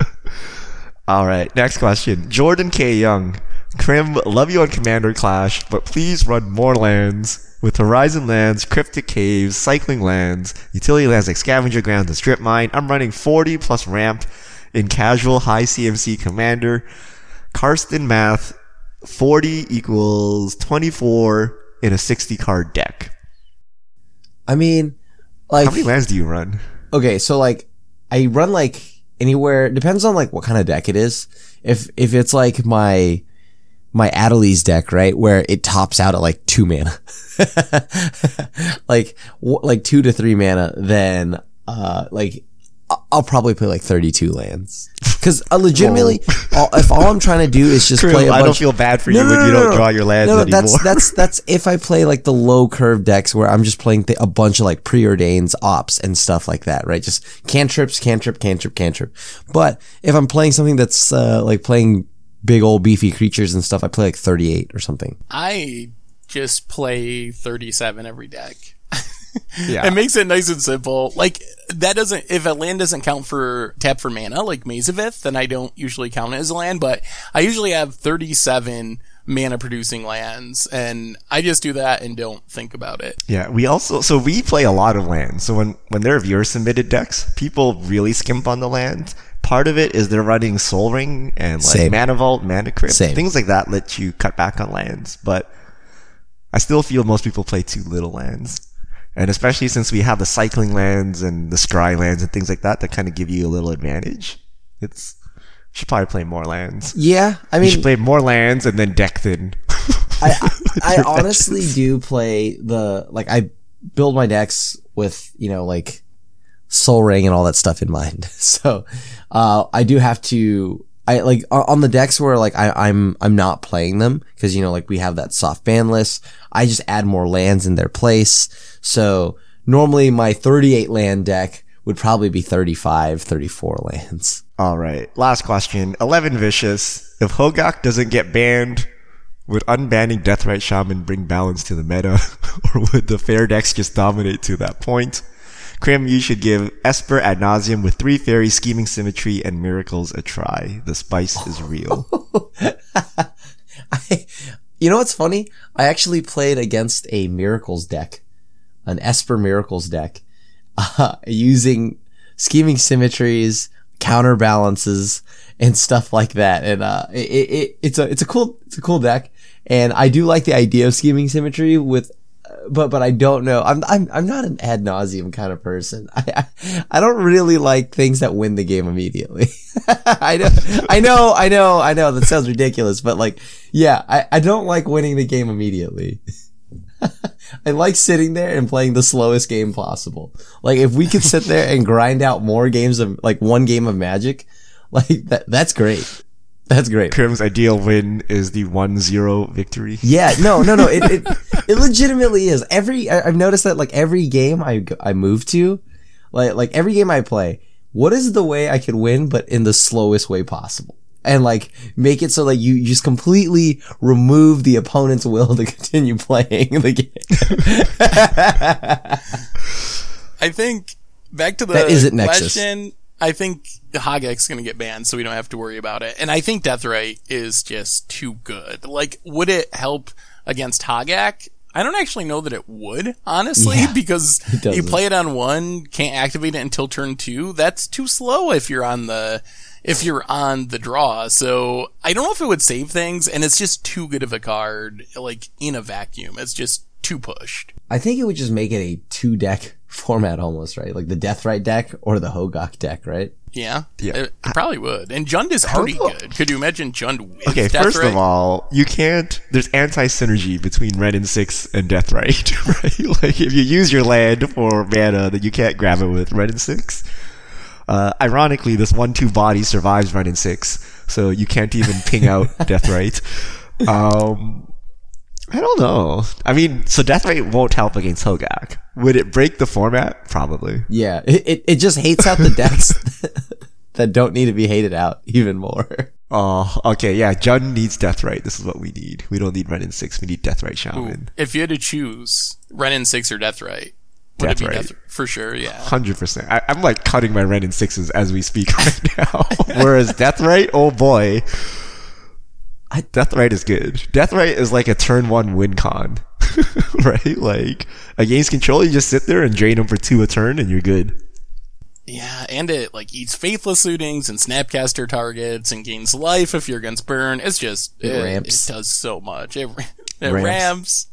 [laughs] All right, next question. Jordan K. Young. Crim, love you on Commander Clash, but please run more lands with Horizon lands, Cryptic Caves, Cycling lands, utility lands like Scavenger Grounds and Strip Mine. I'm running 40 plus ramp in casual high CMC commander. Karsten math 40 equals 24 in a 60 card deck. I mean, like, How many lands do you run? okay, so like, I run like anywhere, depends on like what kind of deck it is. If, if it's like my, my Adeliz deck, right, where it tops out at like two mana, [laughs] like, w- like two to three mana, then, uh, like, I'll probably play like 32 lands. Cause uh, legitimately, all, if all I'm trying to do is just True, play a I bunch don't feel bad for you when you don't draw your lands no, no, anymore. That's that's that's if I play like the low curve decks where I'm just playing th- a bunch of like preordains, ops, and stuff like that, right? Just cantrips, cantrip, cantrip, cantrip. But if I'm playing something that's uh, like playing big old beefy creatures and stuff, I play like 38 or something. I just play 37 every deck. [laughs] yeah. It makes it nice and simple. Like that doesn't if a land doesn't count for tap for mana like Maze of Ith, then I don't usually count it as a land, but I usually have 37 mana producing lands and I just do that and don't think about it. Yeah, we also so we play a lot of lands. So when when there are viewer submitted decks, people really skimp on the land. Part of it is they're running Sol Ring and like Same. Mana Vault, Mana Crypt, Same. things like that let you cut back on lands. But I still feel most people play too little lands. And especially since we have the cycling lands and the scry lands and things like that that kind of give you a little advantage. It's should probably play more lands. Yeah, I You mean, should play more lands and then deck thin. I, I, [laughs] I honestly do play the like I build my decks with you know like Sol Ring and all that stuff in mind. [laughs] So uh, I do have to I like on the decks where like I, I'm I'm not playing them because you know like we have that soft ban list. I just add more lands in their place. So normally my 38 land deck would probably be 35, 34 lands. All right. Last question. 11 Vicious. If Hogak doesn't get banned, would unbanning Deathrite Shaman bring balance to the meta? [laughs] or would the fair decks just dominate to that point? Crim, you should give Esper ad nauseam with three fairies, scheming symmetry, and miracles a try. The spice is real. [laughs] I, you know what's funny? I actually played against a Miracles deck, an Esper Miracles deck, uh, using scheming symmetries, counterbalances, and stuff like that. And uh, it, it, it's a it's a cool it's a cool deck, and I do like the idea of scheming symmetry with. But but I don't know. I'm I'm I'm not an ad nauseam kind of person. [laughs] I I, I don't really like things that win the game immediately. [laughs] I know I know I know I know that sounds ridiculous, but like yeah, I, I don't like winning the game immediately. [laughs] I like sitting there and playing the slowest game possible. Like if we could sit there and grind out more games of like one game of Magic, like that that's great. That's great. Crim's ideal win is the 1-0 victory. Yeah, no, no, no. It it, [laughs] it legitimately is. Every I, I've noticed that like every game I I move to, like like every game I play, what is the way I could win, but in the slowest way possible, and like make it so that you, you just completely remove the opponent's will to continue [laughs] playing the game. [laughs] I think back to the That isn't Nexus. question. I think Hogak's going to get banned, so we don't have to worry about it. And I think Deathrite is just too good. Like, would it help against Hogak? I don't actually know that it would, honestly, Yeah, [laughs] because you play it on one, can't activate it until turn two. That's too slow if you're on the if you're on the draw. So I don't know if it would save things, and it's just too good of a card, like in a vacuum. It's just too pushed. I think it would just make it a two deck [laughs] format almost, right? Like the Deathrite deck or the Hogak deck, right? Yeah, Yeah. it, it probably would. And Jund is already know. good. Could you imagine Jund with Okay, Death first Ray? of all, you can't. There's anti-synergy between Wrenn and Six and Deathrite, [laughs] right? Like if you use your land for mana, then you can't grab it with Wrenn and Six. Uh, ironically, this one-two body survives Wrenn and Six, so you can't even ping out [laughs] Deathrite. Um, I don't know. I mean, so Deathrite won't help against Hogak. Would it break the format? Probably. Yeah, it, it, it just hates out the [laughs] decks [laughs] that don't need to be hated out even more. Oh, okay, yeah. Jund needs death Deathrite. This is what we need. We don't need Wrenn and Six. We need death Deathrite Shaman. If you had to choose Wrenn and six or Deathrite, would it be Deathrite. Death for sure? Yeah. Hundred percent. I'm like cutting my Wrenn and sixes as we speak [laughs] right now. Whereas death Deathrite, oh boy, I, Deathrite is good. Deathrite is like a turn one win con, [laughs] right? Like against control, you just sit there and drain them for two a turn, and you're good. Yeah, and it like eats faithless lootings and snapcaster targets and gains life if your guns burn. It's just It ramps. It does so much. [laughs] It, it Ramps. ramps.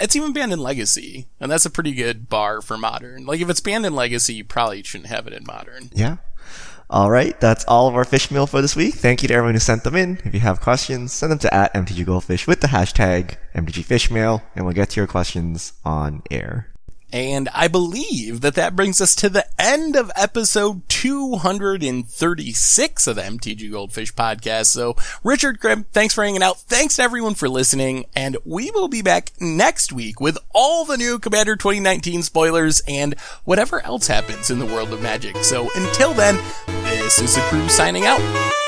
It's even banned in Legacy, and that's a pretty good bar for Modern. Like if it's banned in Legacy, you probably shouldn't have it in Modern. Yeah. All right, that's all of our fish mail for this week. Thank you to everyone who sent them in. If you have questions, send them to at MTG Goldfish with the hashtag MTG Fishmail, and we'll get to your questions on air. And I believe that that brings us to the end of episode 236 of the MTG Goldfish podcast. So, Richard Grimm, thanks for hanging out. Thanks to everyone for listening. And we will be back next week with all the new Commander 2019 spoilers and whatever else happens in the world of magic. So, until then, this is the crew signing out.